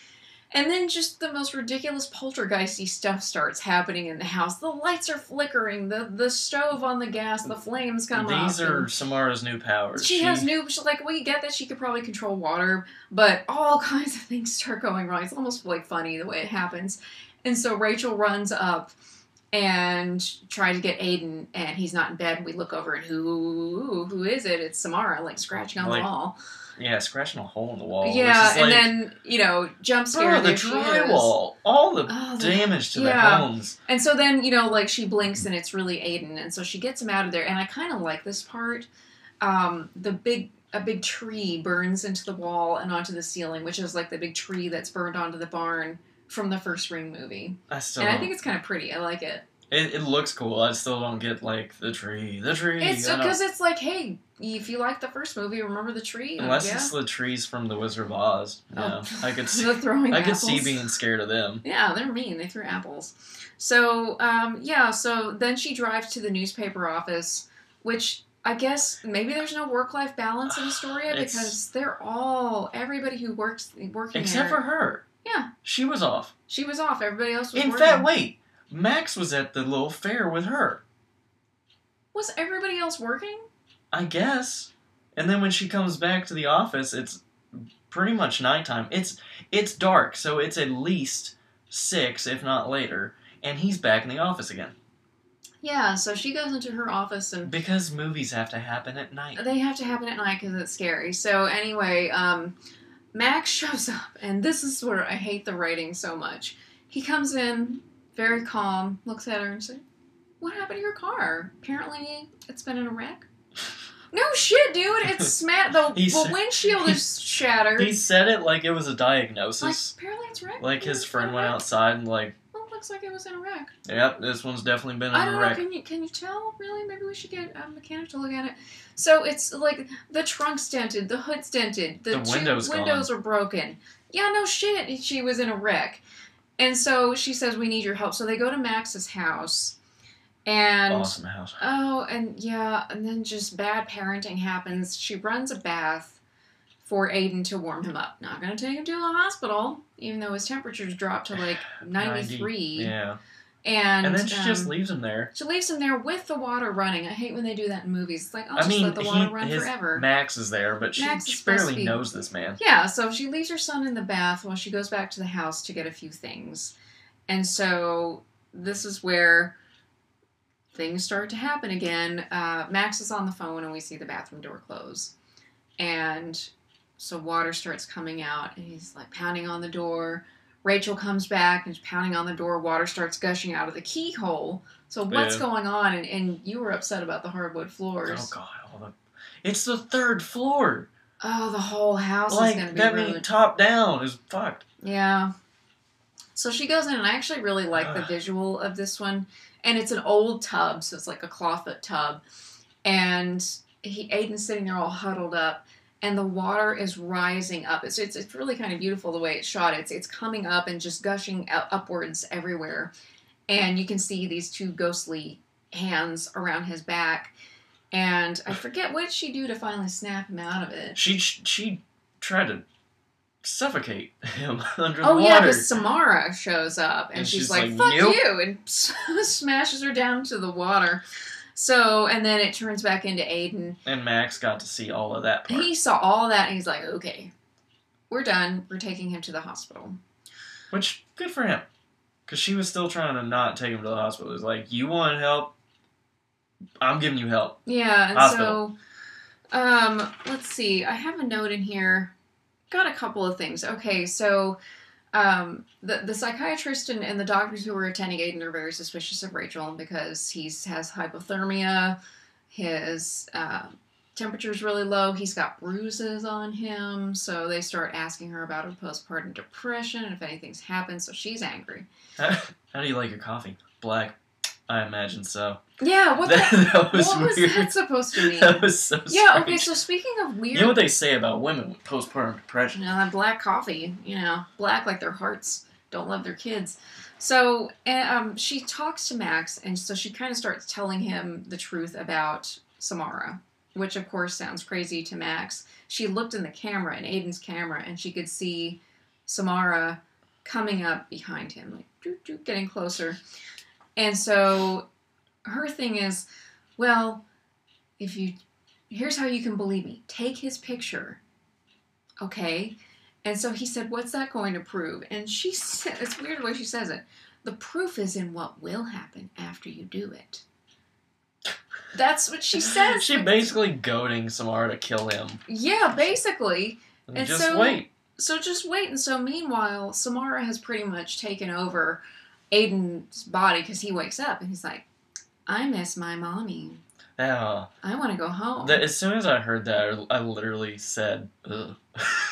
And then just the most ridiculous poltergeisty stuff starts happening in the house. The lights are flickering, the the stove on the gas, the flames come up. These are Samara's new powers. She has new, she, like, we get that she could probably control water, but all [laughs] kinds of things start going wrong. It's almost like funny the way it happens. And so Rachel runs up and tries to get Aiden, and he's not in bed. We look over and who who is it? It's Samara, like scratching on Like, the wall. Yeah, scratching a hole in the wall. yeah, and like, then you know jump scare. the drywall, all the Oh, damage to yeah. the homes. And so then, you know, like she blinks and it's really Aiden. And so she gets him out of there. And I kind of like this part. Um, the big, a big tree burns into the wall and onto the ceiling, which is like the big tree that's burned onto the barn from the first Ring movie. I still, and I think it's kind of pretty. I like it. it, it looks cool. I still don't get like the tree, the tree. It's because it's like, hey, if you like the first movie, remember the tree? unless yeah. it's the trees from the Wizard of Oz. Yeah, Oh. I could [laughs] see. the throwing I could see being scared of them. Yeah, they're mean. They threw apples. So, um, yeah, so then she drives to the newspaper office, which I guess maybe there's no work life balance in Astoria [sighs] because they're all everybody who works working Except there for her. Yeah. She was off. She was off. Everybody else was In working. fact, wait. Max was at the little fair with her. was everybody else working? I guess. And then when she comes back to the office, it's pretty much nighttime. It's it's dark, so it's at least six, if not later. And he's back in the office again Yeah. So she goes into her office and because movies have to happen at night. they have to happen at night because it's scary. So anyway, um, Max shows up, and this is where I hate the writing so much. He comes in very calm, looks at her, and says, "What happened to your car? Apparently, it's been in a wreck." No shit, dude. It's [laughs] smashed. The, the said- windshield is shattered. He said it like it was a diagnosis. like apparently it's wrecked. Like his friend went outside and like, looks like it was in a wreck. yep, this one's definitely been in I a don't know. wreck. Can you can you tell? Really? Maybe we should get a mechanic to look at it. So it's like the trunk's dented, the hood's dented, the, The window's gone. windows are broken. Yeah, no shit. She was in a wreck, and so she says, "We need your help." So they go to Max's house, and Awesome house. oh, and yeah, and then just bad parenting happens. She runs a bath for Aiden to warm him up. Not gonna take him to the hospital, even though his temperature's dropped to like [sighs] ninety three. Yeah. And, And then she just um, leaves him there. she leaves him there with the water running. I hate when they do that in movies. It's like, I'll I just mean, let the water he, run forever. Max is there, but she, she barely be- knows this man. yeah, so she leaves her son in the bath while she goes back to the house to get a few things. And so this is where things start to happen again. Uh, Max is on the phone and we see the bathroom door close. And so water starts coming out and he's like pounding on the door. Rachel comes back and pounding on the door. Water starts gushing out of the keyhole. So what's Yeah. going on? And, and you were upset about the hardwood floors. Oh god, all the it's the third floor. Oh, the whole house is like gonna be that ruined. top down is fucked. Yeah. So she goes in, and I actually really like the visual of this one. And it's an old tub, so it's like a clawfoot tub. And he Aiden's sitting there all huddled up, and the water is rising up. It's it's, it's really kind of beautiful the way it's shot. It's it's coming up and just gushing out, upwards everywhere, and you can see these two ghostly hands around his back. And I forget what did she do to finally snap him out of it. She she tried to suffocate him [laughs] under Oh the water. Oh yeah, because Samara shows up and, And she's, she's like, like, "Fuck "Nope." you!" and [laughs] smashes her down to the water. So and then it turns back into Aiden. and Max got to see all of that part. He saw all that and he's like, "Okay, we're done. We're taking him to the hospital." Which good for him. Cause she was still trying to not take him to the hospital. It was like, you want help? I'm giving you help. Yeah, and Hospital. so um, let's see. I have a note in here. Got a couple of things. Okay, so um, the the psychiatrist and, and the doctors who were attending Aiden are very suspicious of Rachel because he's has hypothermia. His uh, temperature is really low. He's got bruises on him, so they start asking her about her postpartum depression and if anything's happened. So she's angry. How do you like your coffee? Black. I imagine so. Yeah, what the, [laughs] that, that was what was weird. that supposed to [laughs] mean? That was so Yeah, okay, so speaking of weird You know what they say about women with postpartum depression? You know, that black coffee, you know, black like their hearts don't love their kids. So um, she talks to Max, and so she kind of starts telling him the truth about Samara, which of course sounds crazy to Max. She looked in the camera, in Aiden's camera, and she could see Samara coming up behind him, like doo, doo, getting closer. And so her thing is, well, if you, here's how you can believe me. Take his picture okay? And so he said what's that going to prove? And she [laughs] said it's weird the way she says it. The proof is in what will happen after you do it. That's what she [laughs] says. She basically goading Samara to kill him. yeah basically. And just so- wait. so just wait. And so meanwhile samara has pretty much taken over aiden's body because he wakes up and he's like i miss my mommy Yeah. i want to go home That, as soon as I heard that, I literally said, Ugh.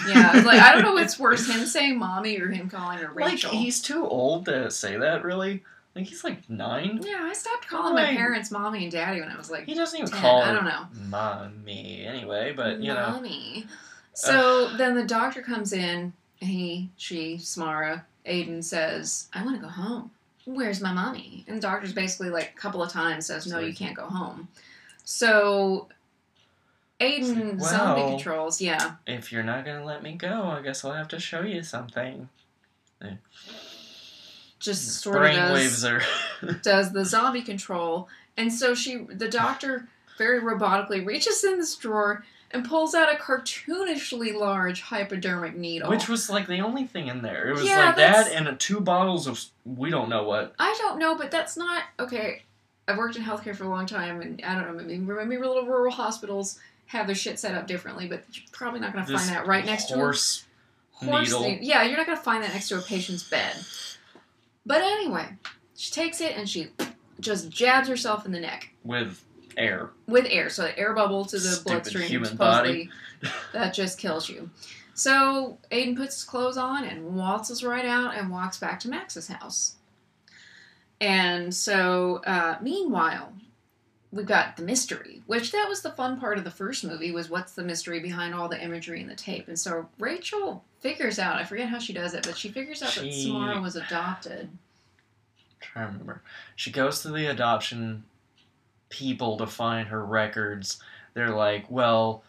yeah it's like i don't know [laughs] what's worse him saying mommy or him calling her like, rachel he's too old to say that, really. Like, he's like nine. Yeah, I stopped calling my parents mommy and daddy when I was like He doesn't even 10. call I don't know. mommy anyway, but, you know. mommy. So then the doctor comes in he, she, Samara, Aiden says, I want to go home. Where's my mommy? And the doctor's basically like a couple of times says, No, you can't go home. So Aiden like, zombie controls, yeah. If you're not gonna let me go, I guess I'll have to show you something. Just sort of Brain does, waves are. [laughs] does the zombie control, and so she, the doctor, very robotically reaches in this drawer and pulls out a cartoonishly large hypodermic needle. Which was like the only thing in there. It was Yeah, like that and uh, two bottles of we don't know what. I don't know, but that's not okay. I've worked in healthcare for a long time, and I don't know. Maybe, maybe little rural hospitals have their shit set up differently, but you're probably not going to find that right next to a horse horse needle. thing. Yeah, you're not going to find that next to a patient's bed. But anyway, she takes it and she just jabs herself in the neck with air. with air, so the air bubble to the Stupid bloodstream. human supposedly, that just kills you. So Aiden puts his clothes on and waltzes right out and walks back to Max's house. And so, uh, meanwhile, we've got the mystery, which that was the fun part of the first movie was what's the mystery behind all the imagery in the tape. And so Rachel figures out, I forget how she does it, but she figures out that Samara was adopted. trying to remember. She goes to the adoption people to find her records. They're like, well,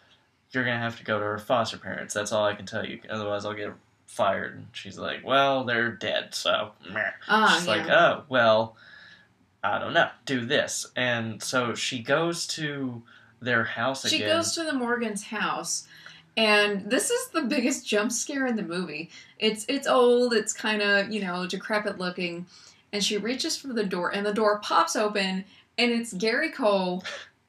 you're gonna have to go to her foster parents. That's all I can tell you. Otherwise, I'll get fired. And she's like, well, they're dead. So, meh. Ah, she's yeah. like, oh, well, I don't know. Do this. And so she goes to their house She again. She goes to the Morgan's house, and this is the biggest jump scare in the movie. It's it's old, it's kind of you know decrepit looking, and she reaches for the door, and the door pops open, and it's Gary Cole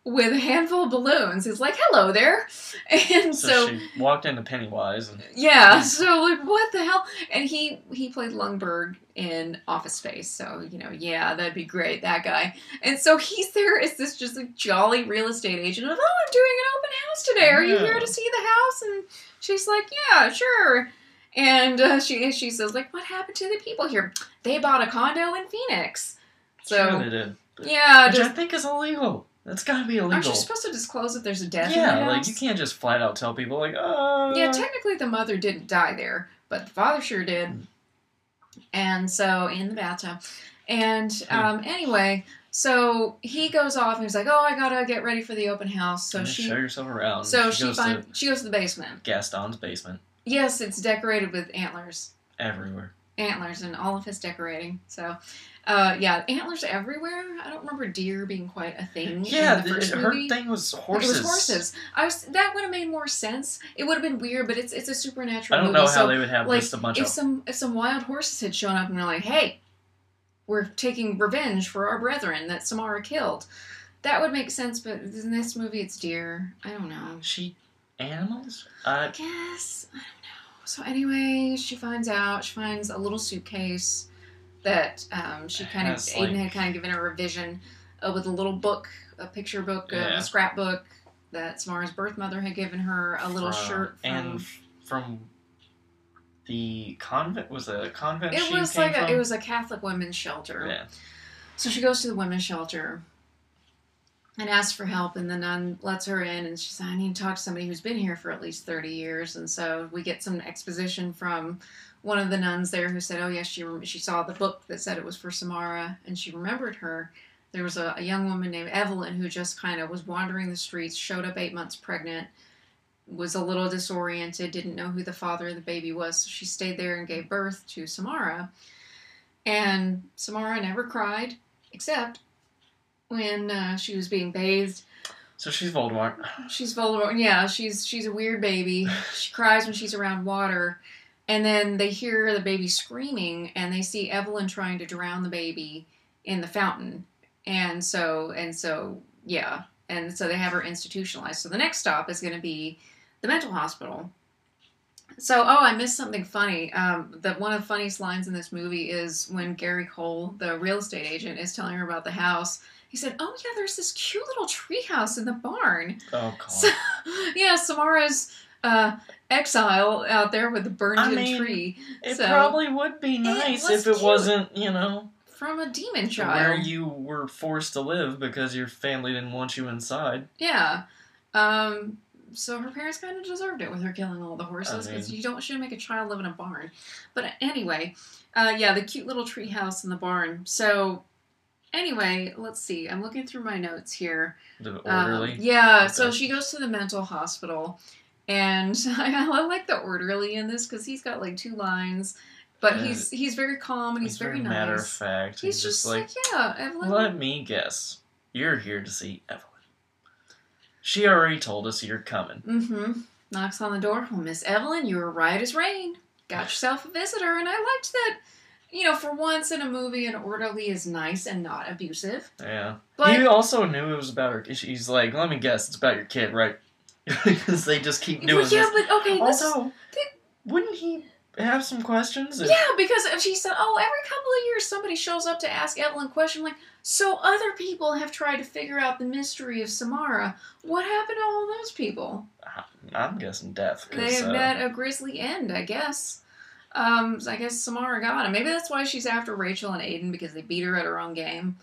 with a handful of balloons. He's like, "Hello there," [laughs] and so, so. she walked into Pennywise and yeah, so like what the hell? And he he played Lumbergh in Office Space, so you know, yeah, that'd be great, that guy. And so he's there as this just like jolly real estate agent of, oh, I'm doing an open house today. Are you here to see the house? And she's like, yeah, sure. And uh, she she says like, what happened to the people here? They bought a condo in Phoenix. So sure they did. Yeah, Which I think is illegal. That's gotta be illegal. aren't you supposed to disclose if there's a death in yeah, like you can't just flat out tell people like, oh. Yeah, technically the mother didn't die there, but the father sure did. And so in the bathtub. And um, anyway, so he goes off and he's like, "Oh, I gotta get ready for the open house." So she, show yourself around. so she, goes find, to she goes to the basement. Gaston's basement Yes, it's decorated with antlers, everywhere. antlers, and all of his decorating. So, uh, yeah, antlers everywhere. I don't remember deer being quite a thing. Yeah, in the the- first her movie. thing was horses. It was horses. I was that would have made more sense. It would have been weird, but it's it's a supernatural I don't movie. know how so they would have like, just a bunch of if of. some if some wild horses had shown up and were like, "Hey, we're taking revenge for our brethren that Samara killed," that would make sense. But in this movie, it's deer. I don't know. She animals? I I guess I don't know. So anyway, she finds out. She finds a little suitcase that um, she kind of Aiden like- had kind of given her a revision uh, with a little book, a picture book, uh, a scrapbook that Samara's birth mother had given her, a little from- shirt from. and from the convent was it a convent it was like a, it was a Catholic women's shelter. yeah. So she goes to the women's shelter and asks for help, and the nun lets her in, and she says, "I need to talk to somebody who's been here for at least thirty years." And so we get some exposition from one of the nuns there who said, "Oh yes, she she saw the book that said it was for Samara, and she remembered her." There was a, a young woman named Evelyn who just kind of was wandering the streets, showed up eight months pregnant, was a little disoriented, didn't know who the father of the baby was, so she stayed there and gave birth to Samara. And Samara never cried, except when uh, she was being bathed. So she's Voldemort. She's vulnerable. Yeah, she's she's a weird baby. [laughs] She cries when she's around water, and then they hear the baby screaming, and they see Evelyn trying to drown the baby in the fountain, and so and so yeah, and so they have her institutionalized. So the next stop is going to be the mental hospital. So oh, I missed something funny. Um, that one of the funniest lines in this movie is when Gary Cole, the real estate agent, is telling her about the house. He said, "Oh yeah, there's this cute little tree house in the barn." Oh god. [laughs] So, yeah, Samara's uh, exile out there with the burned I mean, tree it so- probably would be nice was if it cute. wasn't, you know, from a demon child. where you were forced to live because your family didn't want you inside. Yeah. Um, so her parents kind of deserved it with her killing all the horses I because mean- you don't should make a child live in a barn. But anyway, uh, yeah, the cute little tree house in the barn. So anyway, let's see. I'm looking through my notes here. The Um, orderly. yeah, so she goes to the mental hospital, and [laughs] I, like the orderly in this because he's got like two lines. but he's he's very calm and he's, very, nice. matter of fact. He's, just, like, yeah, Evelyn. let me guess. You're here to see Evelyn. She already told us you're coming. Mm-hmm. Knocks on the door. Well, Miss Evelyn, you were right as rain. Got yourself a visitor, and I liked that. You know, for once in a movie, an orderly is nice and not abusive. Yeah. But he also knew it was about her. He's like, let me guess, it's about your kid, right? [laughs] Because they just keep doing Well, yeah, this. but okay, this Also, wouldn't he have some questions? if- Yeah, because if she said, "Oh, every couple of years somebody shows up to ask Evelyn question," like, so other people have tried to figure out the mystery of Samara. What happened to all those people? I'm guessing death. They uh, met a grisly end, I guess. Um, so I guess Samara got him. Maybe that's why she's after Rachel and Aiden because they beat her at her own game.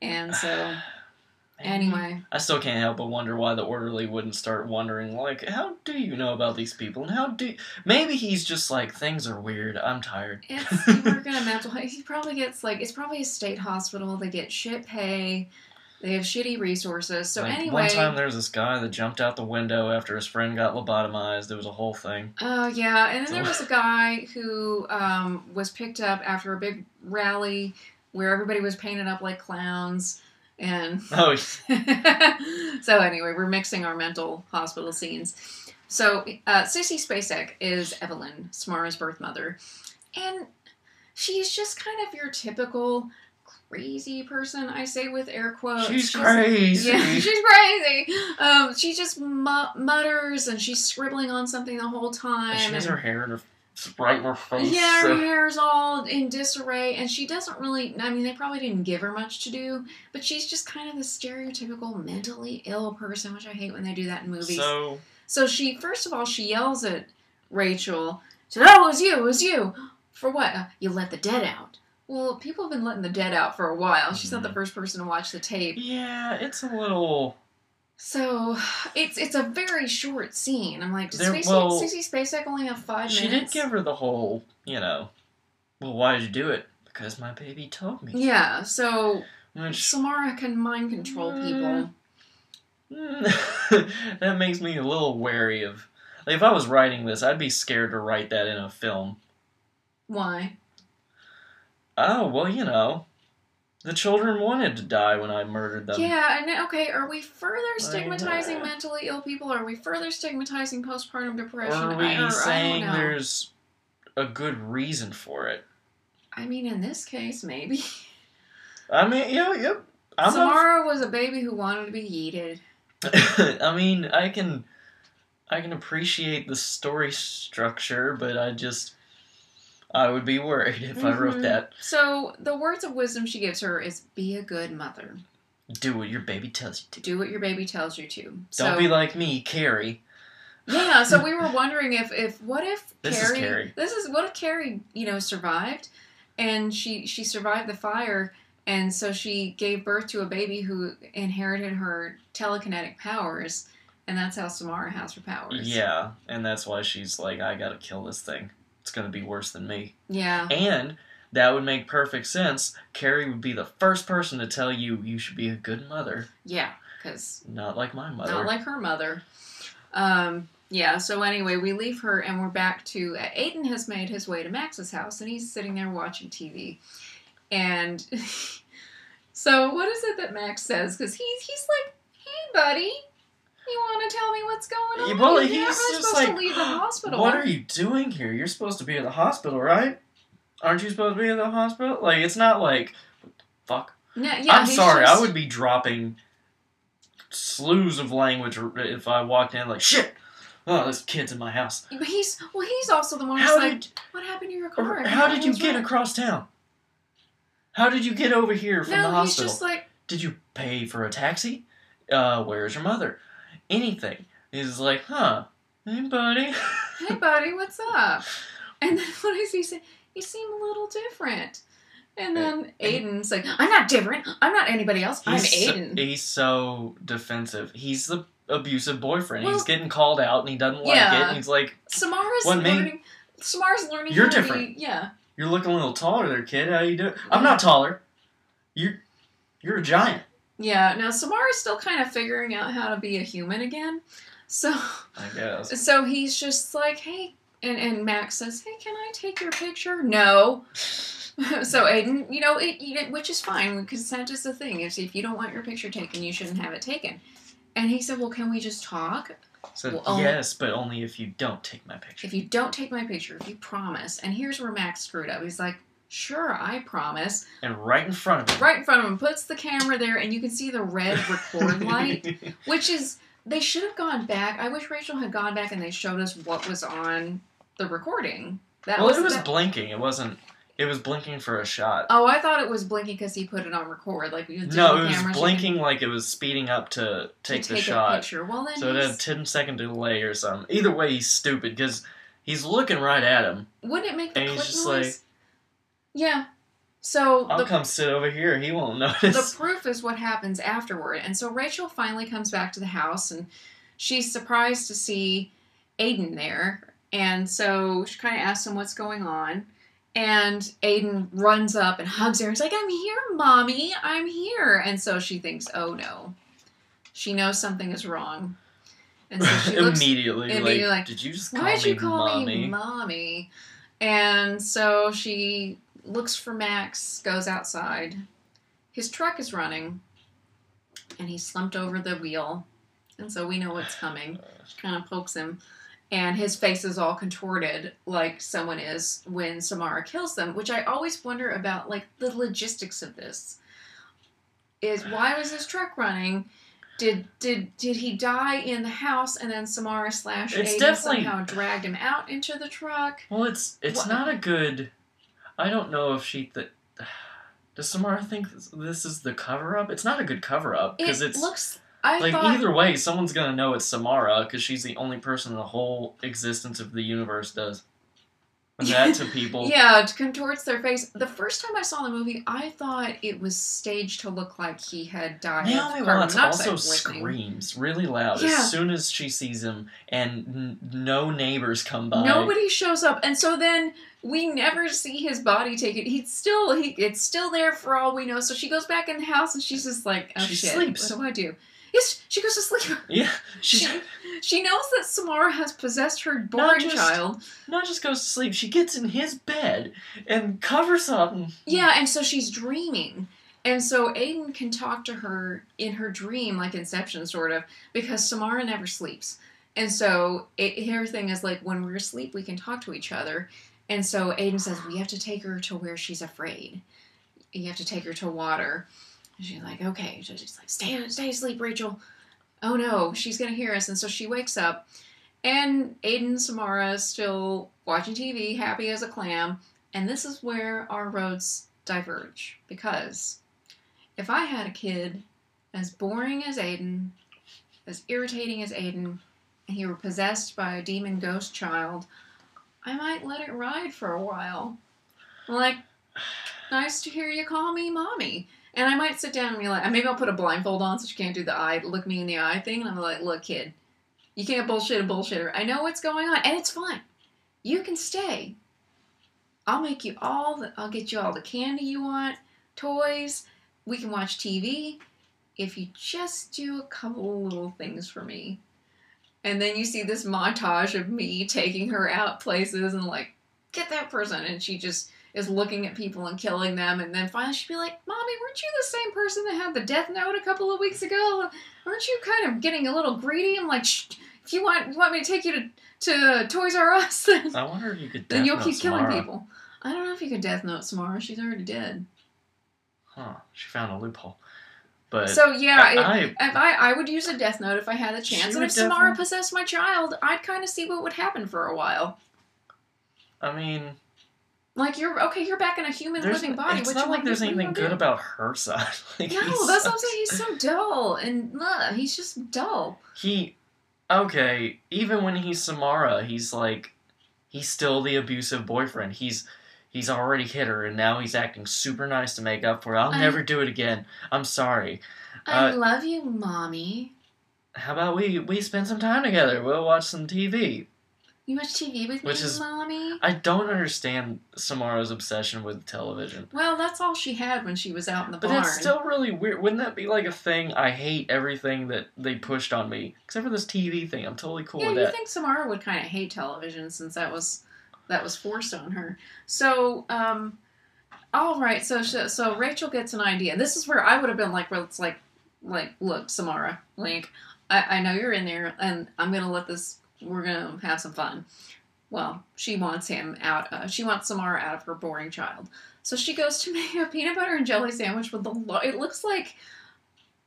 And so, [sighs] anyway, I still can't help but wonder why the orderly wouldn't start wondering, like, how do you know about these people? And how do. Maybe he's just like, things are weird. I'm tired. it's [laughs] you work in a mental. He probably gets like it's probably a state hospital. They get shit pay. They have shitty resources. So Like, anyway, One time there was this guy that jumped out the window after his friend got lobotomized. There was a whole thing. Oh yeah, and then there was a [laughs] guy who um, was picked up after a big rally where everybody was painted up like clowns, and [laughs] Oh, [laughs] so anyway, we're mixing our mental hospital scenes. So uh, Sissy Spacek is Evelyn, Samara's birth mother, and she's just kind of your typical crazy person. I say with air quotes. she's She's- crazy. yeah, [laughs] she's crazy. Um, she just mu- mutters and she's scribbling on something the whole time. And she has and- her hair in her, right in her face. yeah, her so- hair's all in disarray, and she doesn't really. I mean, they probably didn't give her much to do, but she's just kind of the stereotypical mentally ill person, which I hate when they do that in movies. So, So, she, first of all, she yells at Rachel. She said, "Oh, it was you! It was you! For what? Uh, you let the dead out." Well, people have been letting the dead out for a while. She's not the Mhm. first person to watch the tape. yeah, it's a little. So it's it's a very short scene. I'm like, does There- Stacey, well, Stacey Spacek only have five She did minutes? give her the whole, you know, well, why did you do it? Because my baby told me. Yeah, so Which, Samara can mind control people. [laughs] that makes me a little wary of. Like, if I was writing this, I'd be scared to write that in a film. Why? Oh, well, you know. The children wanted to die when I murdered them. yeah, and okay, are we further stigmatizing mentally ill people? Are we further stigmatizing postpartum Or depression? are we I, or, saying there's a good reason for it? I mean, in this case, maybe. I mean, yeah, yep. Not Samara was a baby who wanted to be yeeted. [laughs] I mean, I can, I can appreciate the story structure, but I just, I would be worried if I wrote Mhm. that. So the words of wisdom she gives her is be a good mother. Do what your baby tells you to. Do what your baby tells you to. Don't so, be like me, Carrie. Yeah, so we were [laughs] wondering if, if what if This is Carrie, Carrie. this is what if Carrie, you know, survived, and she she survived the fire, and so she gave birth to a baby who inherited her telekinetic powers, and that's how Samara has her powers. Yeah, and that's why she's like, I gotta kill this thing. It's gonna be worse than me. Yeah. And that would make perfect sense. Carrie would be the first person to tell you you should be a good mother, Yeah, because not like my mother. not like her mother. Um. Yeah. So anyway, we leave her, and we're back to uh, Aiden has made his way to Max's house, and he's sitting there watching TV, and [laughs] so what is it that Max says? Because he's he's like, "Hey, buddy, you want to tell me what's going on? Yeah, well, he's not just supposed like, to leave the hospital." What are you doing here? You're supposed to be at the hospital, right? Aren't you supposed to be at the hospital? Like, it's not like, fuck. No, yeah, I'm sorry, just- I would be dropping slews of language if I walked in like, shit, oh, this kid's in my house. But he's well, he's also the one who's like, did, "What happened to your car? how did you get wrong?" across town? How did you get over here from No, the he's hospital? just like, Did you pay for a taxi? Uh, where's your mother? Anything. He's like, huh, hey, buddy. "Hey, buddy, what's up?" [laughs] And then [laughs] what does he say? You seem a little different. And then Aiden's like, "I'm not different. I'm not anybody else. I'm He's so, Aiden." he's so defensive. He's the abusive boyfriend. he's getting called out and he doesn't like it. And he's like, Samara's learning. Samara's learning. You're how to different. Be, yeah. "You're looking a little taller there, kid. How you doing?" I'm not taller. You're you're a giant. Yeah. Now Samara's still kind of figuring out how to be a human again. So, I guess. [laughs] so he's just like, "Hey, and and Max says, "Hey, can I take your picture?" No. [laughs] so Aiden, you know, it, it, which is fine. Consent is the thing. If if you don't want your picture taken, you shouldn't have it taken. And he said, "Well, can we just talk? So Well, only- yes, but only if you don't take my picture. If you don't take my picture, if you promise." And here's where Max screwed up. He's like, "Sure, I promise." and right in front of him. Right in front of him, puts the camera there, and you can see the red record [laughs] light. which is they should have gone back. I wish Rachel had gone back and they showed us what was on the recording. That well, was, it was that- blinking. It wasn't. It was blinking for a shot. Oh, I thought it was blinking because he put it on record. Like no, it was blinking like it was speeding up to take to the shot. Picture. Well, then So it had a 10 second delay or something. Either way, he's stupid because he's looking right at him. wouldn't it make the and he's click just noise? like- yeah. So I'll the, come sit over here. He won't [laughs] notice. the proof is what happens afterward. And so Rachel finally comes back to the house and she's surprised to see Aiden there. And so she kind of asks him what's going on. And Aiden runs up and hugs her. He's like, I'm here, mommy. I'm here. And so she thinks, oh no. She knows something is wrong. And so she [laughs] looks immediately, immediately like, like, did you just call Why'd me you call mommy? me mommy? And so she looks for Max, goes outside. His truck is running, and he slumped over the wheel. And so we know what's coming. She kind of pokes him, and his face is all contorted like someone is when Samara kills them, which I always wonder about, like the logistics of this. Is why was his truck running? Did did did he die in the house and then Samara slash Aiden somehow dragged him out into the truck? Well, it's it's What- not a good. I don't know if she th- [sighs] does Samara think this- is the cover up. It's not a good cover up It because it's looks. I like thought either way, someone's gonna know it's Samara because she's the only person in the whole existence of the universe does that to [laughs] people. Yeah, it contorts their face. The first time I saw the movie, I thought it was staged to look like he had died Naomi Watts also screams really loud Yeah. as soon as she sees him, and n- no neighbors come by. Nobody shows up, and so then we never see his body taken. He's still he. It's still there for all we know. So she goes back in the house, and she's just like, "Oh She shit, sleeps. what do I do?" Yes, she goes to sleep. [laughs] Yeah, She she knows that Samara has possessed her born just- child. not just goes to sleep. She gets in his bed and covers up. Yeah, and so she's dreaming. And so Aiden can talk to her in her dream, like Inception, sort of, because Samara never sleeps. And so it, her thing is like, when we're asleep, we can talk to each other. And so Aiden says, We have to take her to where she's afraid. You have to take her to water. She's like, Okay. She's like, Stay, stay asleep, Rachel. Oh no, she's to hear us. And so she wakes up. And Aiden Samara is still watching TV, happy as a clam. And this is where our roads diverge. Because if I had a kid as boring as Aiden, as irritating as Aiden, and he were possessed by a demon ghost child, I might let it ride for a while. Like, nice to hear you call me mommy. And I might sit down and be like, maybe I'll put a blindfold on so she can't do the eye, look me in the eye thing. And I'm like, look, kid, you can't bullshit a bullshitter. I know what's going on, and it's fine. You can stay. I'll make you all the, I'll get you all the candy you want, toys. We can watch TV if you just do a couple little things for me. And then you see this montage of me taking her out places and like, get that person. And she just is looking at people and killing them. And then finally she'd be like, Mommy, weren't you the same person that had the death note a couple of weeks ago? Aren't you kind of getting a little greedy? I'm like, if you want, you want me to take you to, to Toys R Us, [laughs] then, I wonder if you could. then you'll keep killing Samara. people. I don't know if you could Death Note Samara. She's already dead. Huh? She found a loophole. But So yeah, it, I, if I I would use a Death Note if I had the chance, and if Samara possessed my child, I'd kind of see what would happen for a while. I mean, Like you're okay, you're back in a human there's, living body. it's not like there's what do you anything good do? about her side. [laughs] like, No, that's what I'm saying. He's so dull and ugh, he's just dull. He, okay, even when he's Samara, he's like, he's still the abusive boyfriend. He's he's already hit her, and now he's acting super nice to make up for it. I'll I- never do it again. I'm sorry. I Uh, love you, mommy. How about we we spend some time together? We'll watch some TV. You watch TV with Which me, is- mommy. I don't understand Samara's obsession with television. Well, that's all she had when she was out in the But barn. that's still really weird. Wouldn't that be like a thing? I hate everything that they pushed on me, except for this TV thing. I'm totally cool yeah, with you think Samara would kind of hate television since that was that was forced on her. So, um, all right. So, so Rachel gets an idea. And this is where I would have been like, well, it's like, like, look, Samara, like, I, I know you're in there, and I'm gonna let this. We're gonna have some fun. Well, she wants him out. Uh, she wants Samara out of her boring child. So she goes to [laughs] make a peanut butter and jelly sandwich with the. Lo- it looks like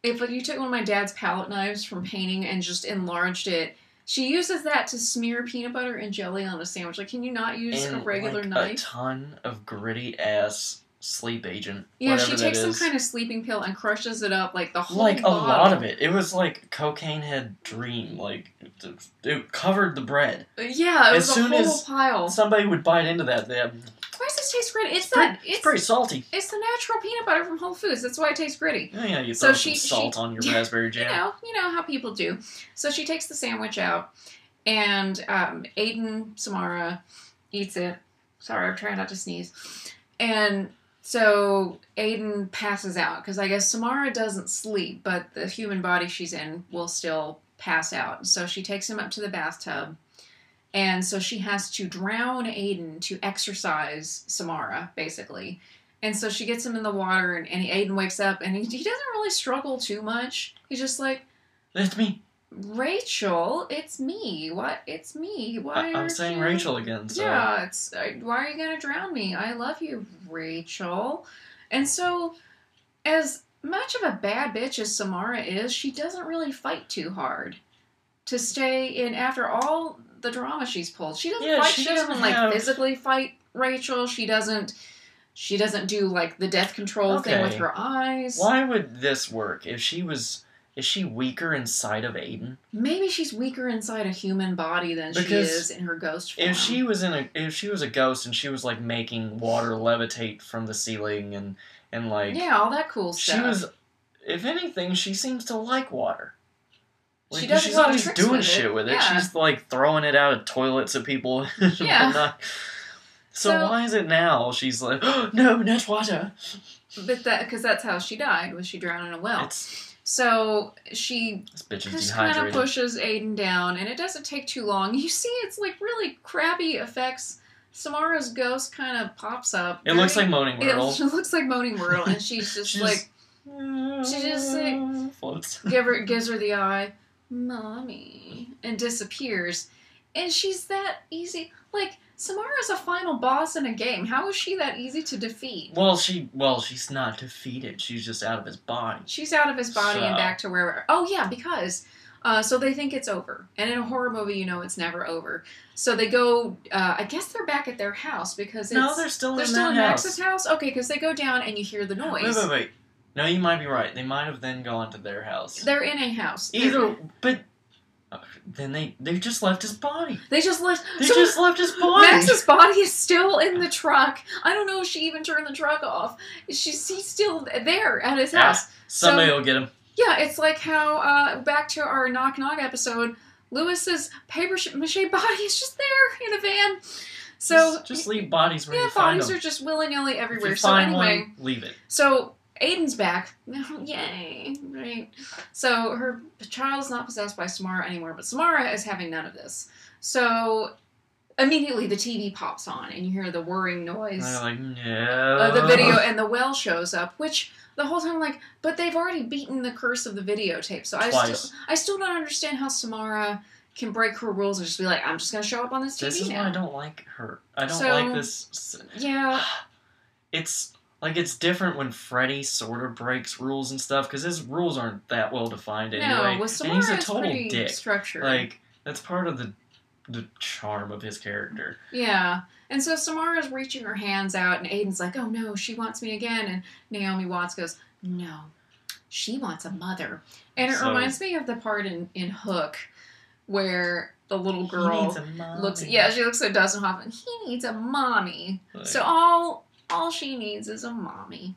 if you took one of my dad's palette knives from painting and just enlarged it. She uses that to smear peanut butter and jelly on a sandwich. Like, can you not use and a regular like, a ton of gritty ass sleep agent. yeah, she takes some kind of sleeping pill and crushes it up like the whole like a lot of it. It was like cocaine head dream. Like it, it covered the bread. Yeah, it As was soon a whole as pile. Somebody would bite into that. They have, Why does this taste gritty? It's, pretty, that. it's It's pretty salty. it's the natural peanut butter from Whole Foods. That's why it tastes gritty. Yeah, yeah, you So throw she- some salt she- on your [laughs] raspberry jam. You know, you know how people do. So she takes the sandwich out, and um, Aiden Samara eats it. Sorry, I'm trying not to sneeze. And so Aiden passes out because I guess Samara doesn't sleep, but the human body she's in will still pass out. So she takes him up to the bathtub. And so she has to drown Aiden to exercise Samara, basically. And so she gets him in the water, and, and Aiden wakes up, and he, he doesn't really struggle too much. He's just like, It's me. Rachel, it's me. What? It's me. Why? I, I'm aren't saying you-" Rachel again. So Yeah, it's uh, why are you gonna drown me? I love you, Rachel. And so, as much of a bad bitch as Samara is, she doesn't really fight too hard to stay in. After all the drama she's pulled, she doesn't Yeah, fight. she She, doesn't doesn't like have- physically fight Rachel. She doesn't. She doesn't do like the death control thing with her eyes. why would this work if she was? Is she weaker inside of Aiden? Maybe she's weaker inside a human body than she is in her ghost form. If she was in a, if she was a ghost and she was like making water levitate from the ceiling and and like yeah, all that cool stuff. she was, if anything, she seems to like water. She Like, does a she's lot of always tricks doing with it, shit with it. yeah. She's like throwing it out of toilets at people. [laughs] and Yeah. whatnot. So, So- why is it now she's like, oh, [gasps] no, not water? But that because that's how she died was she drowned in a well. It's so she just kind of pushes Aiden down, and it doesn't take too long. You see, it's like really crappy effects. Samara's ghost kind of pops up. it looks like Moaning it Myrtle. [laughs] looks like Moaning Whirl, and she's [laughs] just She's like she just, like, uh, floats. [laughs] give her gives her the eye, mommy, and disappears. And she's that easy. Like Samara's a final boss in a game. How is she that easy to defeat? Well, she well she's not defeated. She's just out of his body. She's out of his body and back to where. Oh yeah, because uh, so they think it's over, and in a horror movie, you know it's never over. So they go. Uh, I guess they're back at their house because it's, no, they're still in the house. they're in still in house. Max's house. Okay, because they go down and you hear the noise. Wait, wait, wait. No, you might be right. They might have then gone to their house. They're in a house. Either, but then they they just left his body. they just left. They so just left his body. Max's body is still in the truck. I don't know if she even turned the truck off. She's he's still there at his Ah. house. Somebody so- will get him. Yeah, it's like how uh, back to our knock knock episode. Lewis's paper mache body is just there in a van. So just, just leave bodies where yeah, you find bodies them. are just willy nilly everywhere. So find anyway, one, leave it. so Aiden's back. [laughs] Yay, right? So her child's not possessed by Samara anymore, but Samara is having none of this. So immediately the TV pops on and you hear the whirring noise like, uh, no. of the video, [laughs] and the well shows up, which the whole time I'm like, but they've already beaten the curse of the videotape. So I still, I still don't understand how Samara can break her rules and just be like, I'm just gonna show up on this TV This is now. why I don't like her. I don't So- like this. Yeah, [sighs] It's like it's different when Freddy sort of breaks rules and stuff because his rules aren't that well defined anyway. no, with and he's a total dick. structured. Like that's part of the the charm of his character. Yeah. And so Samara's reaching her hands out, and Aiden's like, oh no, she wants me again. And Naomi Watts goes, no, she wants a mother. And it So- reminds me of the part in, in Hook where the little He girl needs a mommy. looks, yeah, she looks at Dustin Hoffman. He needs a mommy. Like- So all all she needs is a mommy.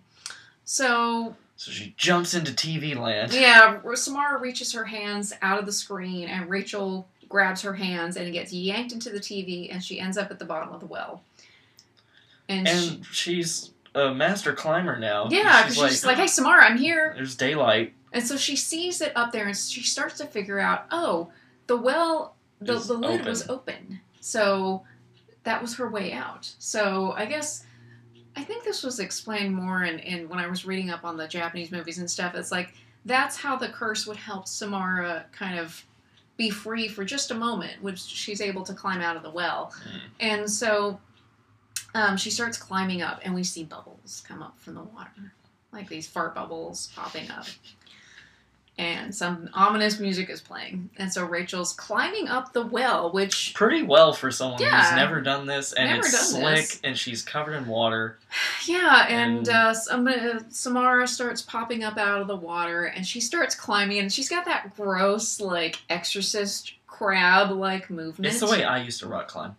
So So she jumps into TV land. yeah, Samara reaches her hands out of the screen, and Rachel grabs her hands and gets yanked into the TV, and she ends up at the bottom of the well. And, she, she's a master climber now. yeah, because she's, like, "Hey, Samara, I'm here." there's daylight. And so she sees it up there, and she starts to figure out, oh, the well, the, the lid open. was open, so that was her way out. So I guess I think this was explained more in, in when I was reading up on the Japanese movies and stuff. It's like that's how the curse would help Samara kind of be free for just a moment, which she's able to climb out of the well. Mm. And so um, she starts climbing up, and we see bubbles come up from the water, like these fart bubbles popping up. And some ominous music is playing. And so Rachel's climbing up the well, which, Pretty well for someone Yeah. who's never done this, and it's slick, this. and she's covered in water. [sighs] yeah, and, And- uh, Sam- uh, Samara starts popping up out of the water, and she starts climbing, and she's got that gross, like, exorcist crab like movement. It's the way I used to rock climb,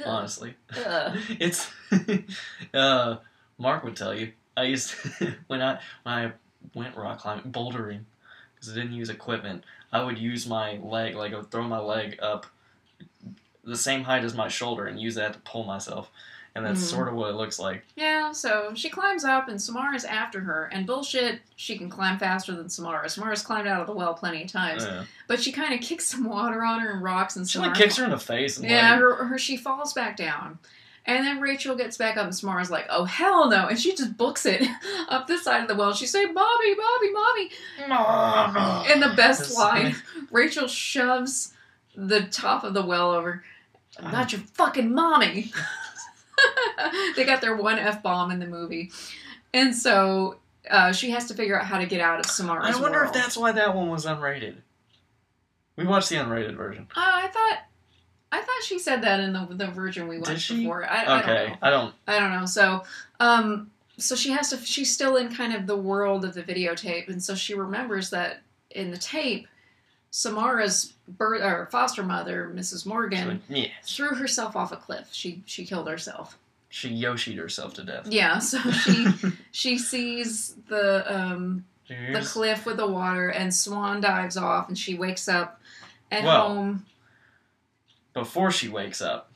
Ugh. honestly. Ugh. [laughs] it's [laughs] uh Mark would tell you. I used [laughs] when I when I went rock climbing bouldering because I didn't use equipment. I would use my leg like I would throw my leg up the same height as my shoulder and use that to pull myself. And that's Mhm. sort of what it looks like. Yeah, so she climbs up and Samara's after her. And bullshit, she can climb faster than Samara. Samara's climbed out of the well plenty of times. Yeah. But she kind of kicks some water on her and rocks and She Samara. like kicks her in the face and Yeah, like, her, her she falls back down. And then Rachel gets back up and Samara's like, oh hell no. And she just books it [laughs] up this side of the well. She say, Bobby, Bobby, Bobby. And the best line. Rachel shoves the top of the well over. I'm not your fucking mommy. [laughs] they got their one F bomb in the movie. And so uh, she has to figure out how to get out of Samara's I wonder if that's why that one was unrated. We watched the unrated version. Uh, I thought. I thought she said that in the the version we watched before. I, I don't Okay, know. I don't. I don't know. So, um, so she has to. She's still in kind of the world of the videotape, and so she remembers that in the tape, Samara's birth or foster mother, Mrs. Morgan, Yeah, threw herself off a cliff. She she killed herself. she Yoshi'd herself to death. Yeah. So [laughs] she she sees the um the cliff with the water, and Swan dives off, and she wakes up at Well, home. Before she wakes up,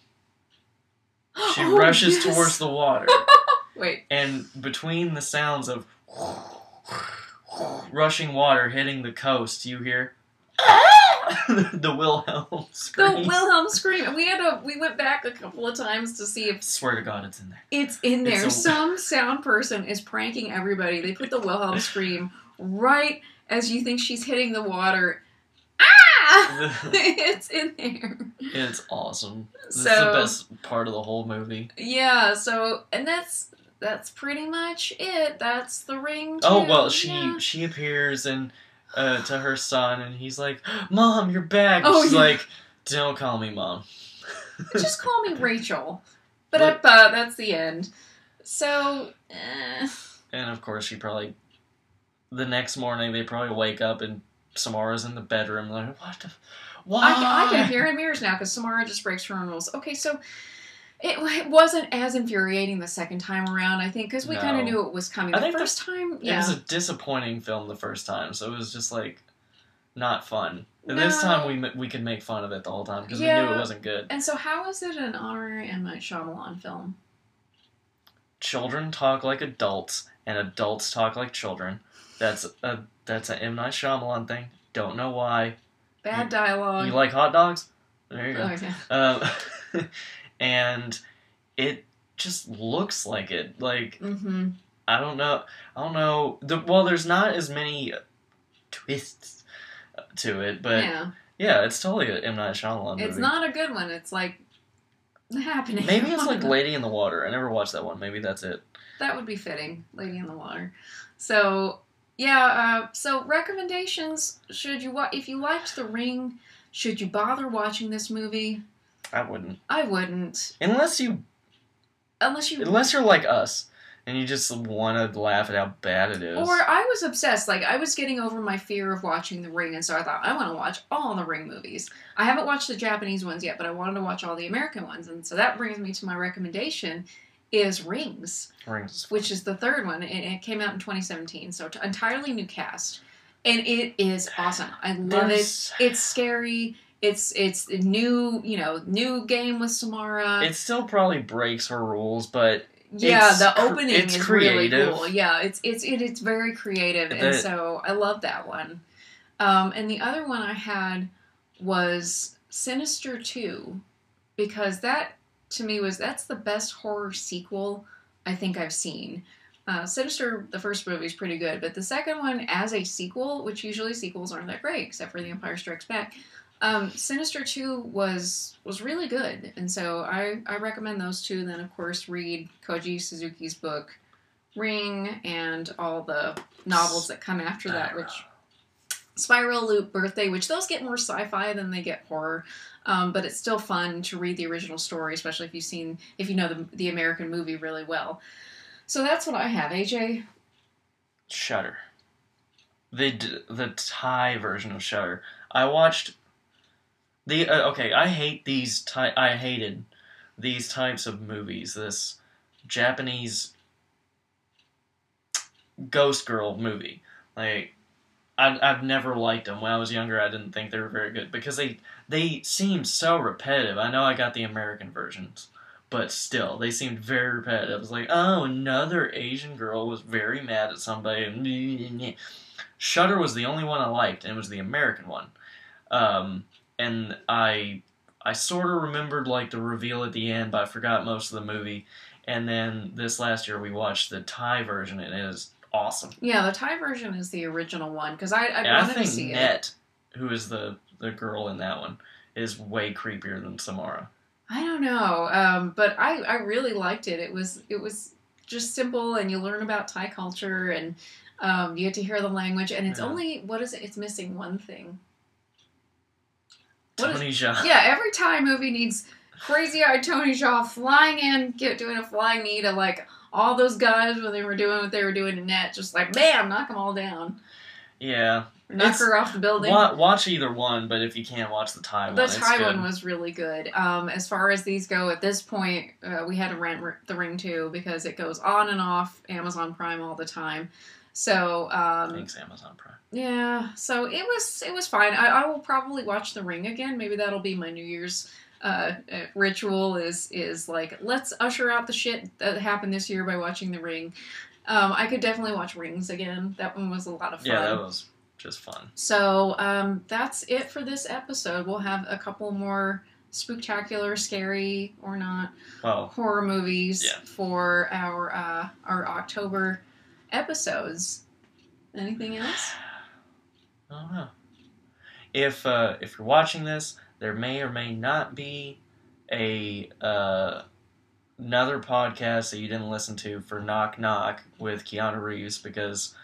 she [gasps] Oh, rushes yes! towards the water, [laughs] Wait. and between the sounds of rushing water hitting the coast, you hear [laughs] the Wilhelm scream. The. Wilhelm scream. We had a we went back a couple of times to see if Swear to God, it's in there. it's in there. It's a- Some sound person is pranking everybody. They put the Wilhelm scream right as you think she's hitting the water. Ah! [laughs] [laughs] it's in there. it's awesome. This So- is the best part of the whole movie. Yeah, so and that's that's pretty much it. That's the ring. Oh well, she Yeah. she appears and uh, to her son, and he's like, [gasps] "Mom, you're back." Oh, She's yeah. like, "Don't call me mom." [laughs] just call me Rachel. But But- uh, that's the end. So, eh. And of course, she probably the next morning they probably wake up and Samara's in the bedroom like, "What the? Why?" I, can- I can hear in mirrors now because Samara just breaks her own rules. Okay, so it, it wasn't as infuriating the second time around, I think, because we kind of knew it was coming. I The think the- first time, yeah. It was a disappointing film the first time, so it was just like not fun. And No. This time we we could make fun of it the whole time because we knew it wasn't good. and so, how is it an honorary M. Night Shyamalan film? Children talk like adults, and adults talk like children. That's a that's an M Night Shyamalan thing. Don't know why. Bad dialogue. You like hot dogs? There you go. Okay. Um, [laughs] and it just looks like it. Like Mm-hmm. I don't know. I don't know. The, well, there's not as many twists to it, but yeah, yeah, it's totally an M Night Shyamalan movie. it's not a good one. It's like happening. Maybe it's [laughs] like Lady in the Water. I never watched that one. Maybe that's it. that would be fitting, Lady in the Water. So yeah, uh, so recommendations. Should you wa- if you liked The Ring, should you bother watching this movie? I wouldn't, I wouldn't, unless you unless you. unless you're like us and you just want to laugh at how bad it is. Or I was obsessed. Like I was getting over my fear of watching The Ring, and so I thought I want to watch all the Ring movies. I haven't watched the Japanese ones yet, but I wanted to watch all the American ones, and so that brings me to my recommendation: is Rings. Rings. which is the third one, and it came out in 2017. So t- entirely new cast, and it is awesome. I love it. It's scary. it's it's a new you know new game with Samara. It still probably breaks her rules, but yeah, it's the opening it's is creative. really cool. Yeah, it's it's it, it's very creative, and so I love that one. Um, and the other one I had was Sinister Two, because that to me was that's the best horror sequel I think I've seen. Uh, Sinister, the first movie is pretty good, but the second one, as a sequel, which usually sequels aren't that great, except for The Empire Strikes Back, um, Sinister Two was was really good, and so I I recommend those two. Then of course read Koji Suzuki's book Ring and all the novels that come after that, which Spiral Loop Birthday, which those get more sci-fi than they get horror. Um, but it's still fun to read the original story, especially if you've seen if you know the the American movie really well. So that's what I have. AJ, Shutter. The the Thai version of Shutter. I watched the uh, okay. I hate these. Ty- I hated these types of movies. This Japanese ghost girl movie. Like I, I've never liked them. When I was younger, I didn't think they were very good because they they seemed so repetitive. I know I got the American versions, but still, they seemed very repetitive. It was like, oh, another Asian girl was very mad at somebody. [laughs] Shutter was the only one I liked, and it was the American one. Um, and I I sort of remembered like the reveal at the end, but I forgot most of the movie. And then this last year we watched the Thai version, and it is awesome. yeah, the Thai version is the original one because I I I wanted to think see it. Net, who is the the girl in that one, is way creepier than Samara. I don't know, um, but I, I really liked it. It was it was just simple, and you learn about Thai culture, and um, you get to hear the language. And it's Yeah. only what is it? It's missing one thing. What is- Tony Jaa. Yeah, every Thai movie needs crazy-eyed Tony Jaa flying in, get doing a flying knee to like all those guys when they were doing what they were doing in net, just like bam, knock them all down, Yeah. knock It's- her off the building. Wa- watch either one, but if you can't watch the Thai one, The it's Thai good. one was really good. Um, as far as these go, at this point, uh, we had to rent R- the Ring too because it goes on and off Amazon Prime all the time. So um, Thanks, Amazon Prime. yeah, so it was it was fine. I, I will probably watch The Ring again. Maybe that'll be my New Year's uh, uh, ritual. Is is like let's usher out the shit that happened this year by watching The Ring. Um, I could definitely watch Rings again. That one was a lot of fun. Yeah, that was just fun. So um, that's it for this episode. We'll have a couple more spectacular, scary or not Well, horror movies Yeah. for our uh, our October episodes. Anything else? [sighs] I don't know. If uh, if you're watching this, there may or may not be a uh, another podcast that you didn't listen to for Knock Knock with Keanu Reeves because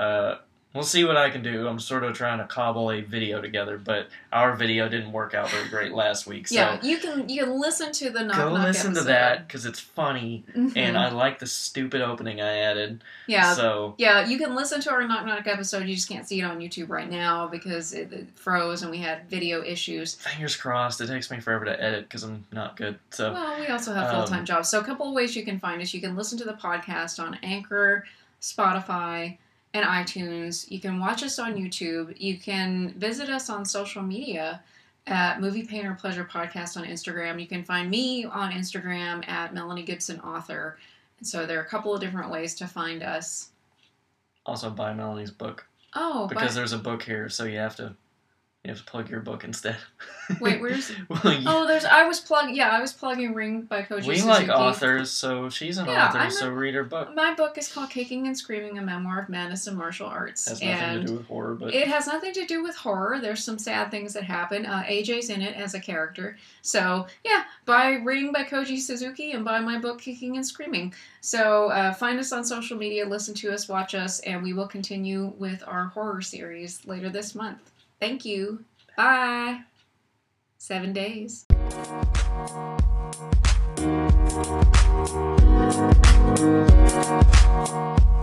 uh, we'll see what I can do. I'm sort of trying to cobble a video together, but our video didn't work out very great last week. So yeah, you can you can listen to the knock go knock listen to that because it's funny Mhm. and I like the stupid opening I added. yeah. So yeah, you can listen to our Knock Knock episode. You just can't see it on YouTube right now because it, it froze and we had video issues. fingers crossed. It takes me forever to edit because I'm not good. So Well, we also have full time Um, jobs. So, a couple of ways you can find us. You can listen to the podcast on Anchor, Spotify, and iTunes. You can watch us on YouTube. You can visit us on social media at Movie Painter Pleasure Podcast on Instagram. You can find me on Instagram at Melanie Gibson Author. So, there are a couple of different ways to find us. also buy Melanie's book Oh, because but, there's a book here, so you have to you have to plug your book instead. wait, [laughs] where's. well, you, Oh, there's. I was plugging. Yeah, I was plugging Ring by Koji Suzuki. we Suzuki. like authors, so she's an Yeah, author, I'm so read her book. My book is called Kicking and Screaming: A Memoir of Madness and Martial Arts, Has nothing and to do with horror, but it has nothing to do with horror. There's some sad things that happen. Uh, AJ's in it as a character, so yeah. Buy Reading by Koji Suzuki and buy my book Kicking and Screaming. So uh, find us on social media, listen to us, watch us, and we will continue with our horror series later this month. Thank you. Bye. Seven days. Thank you.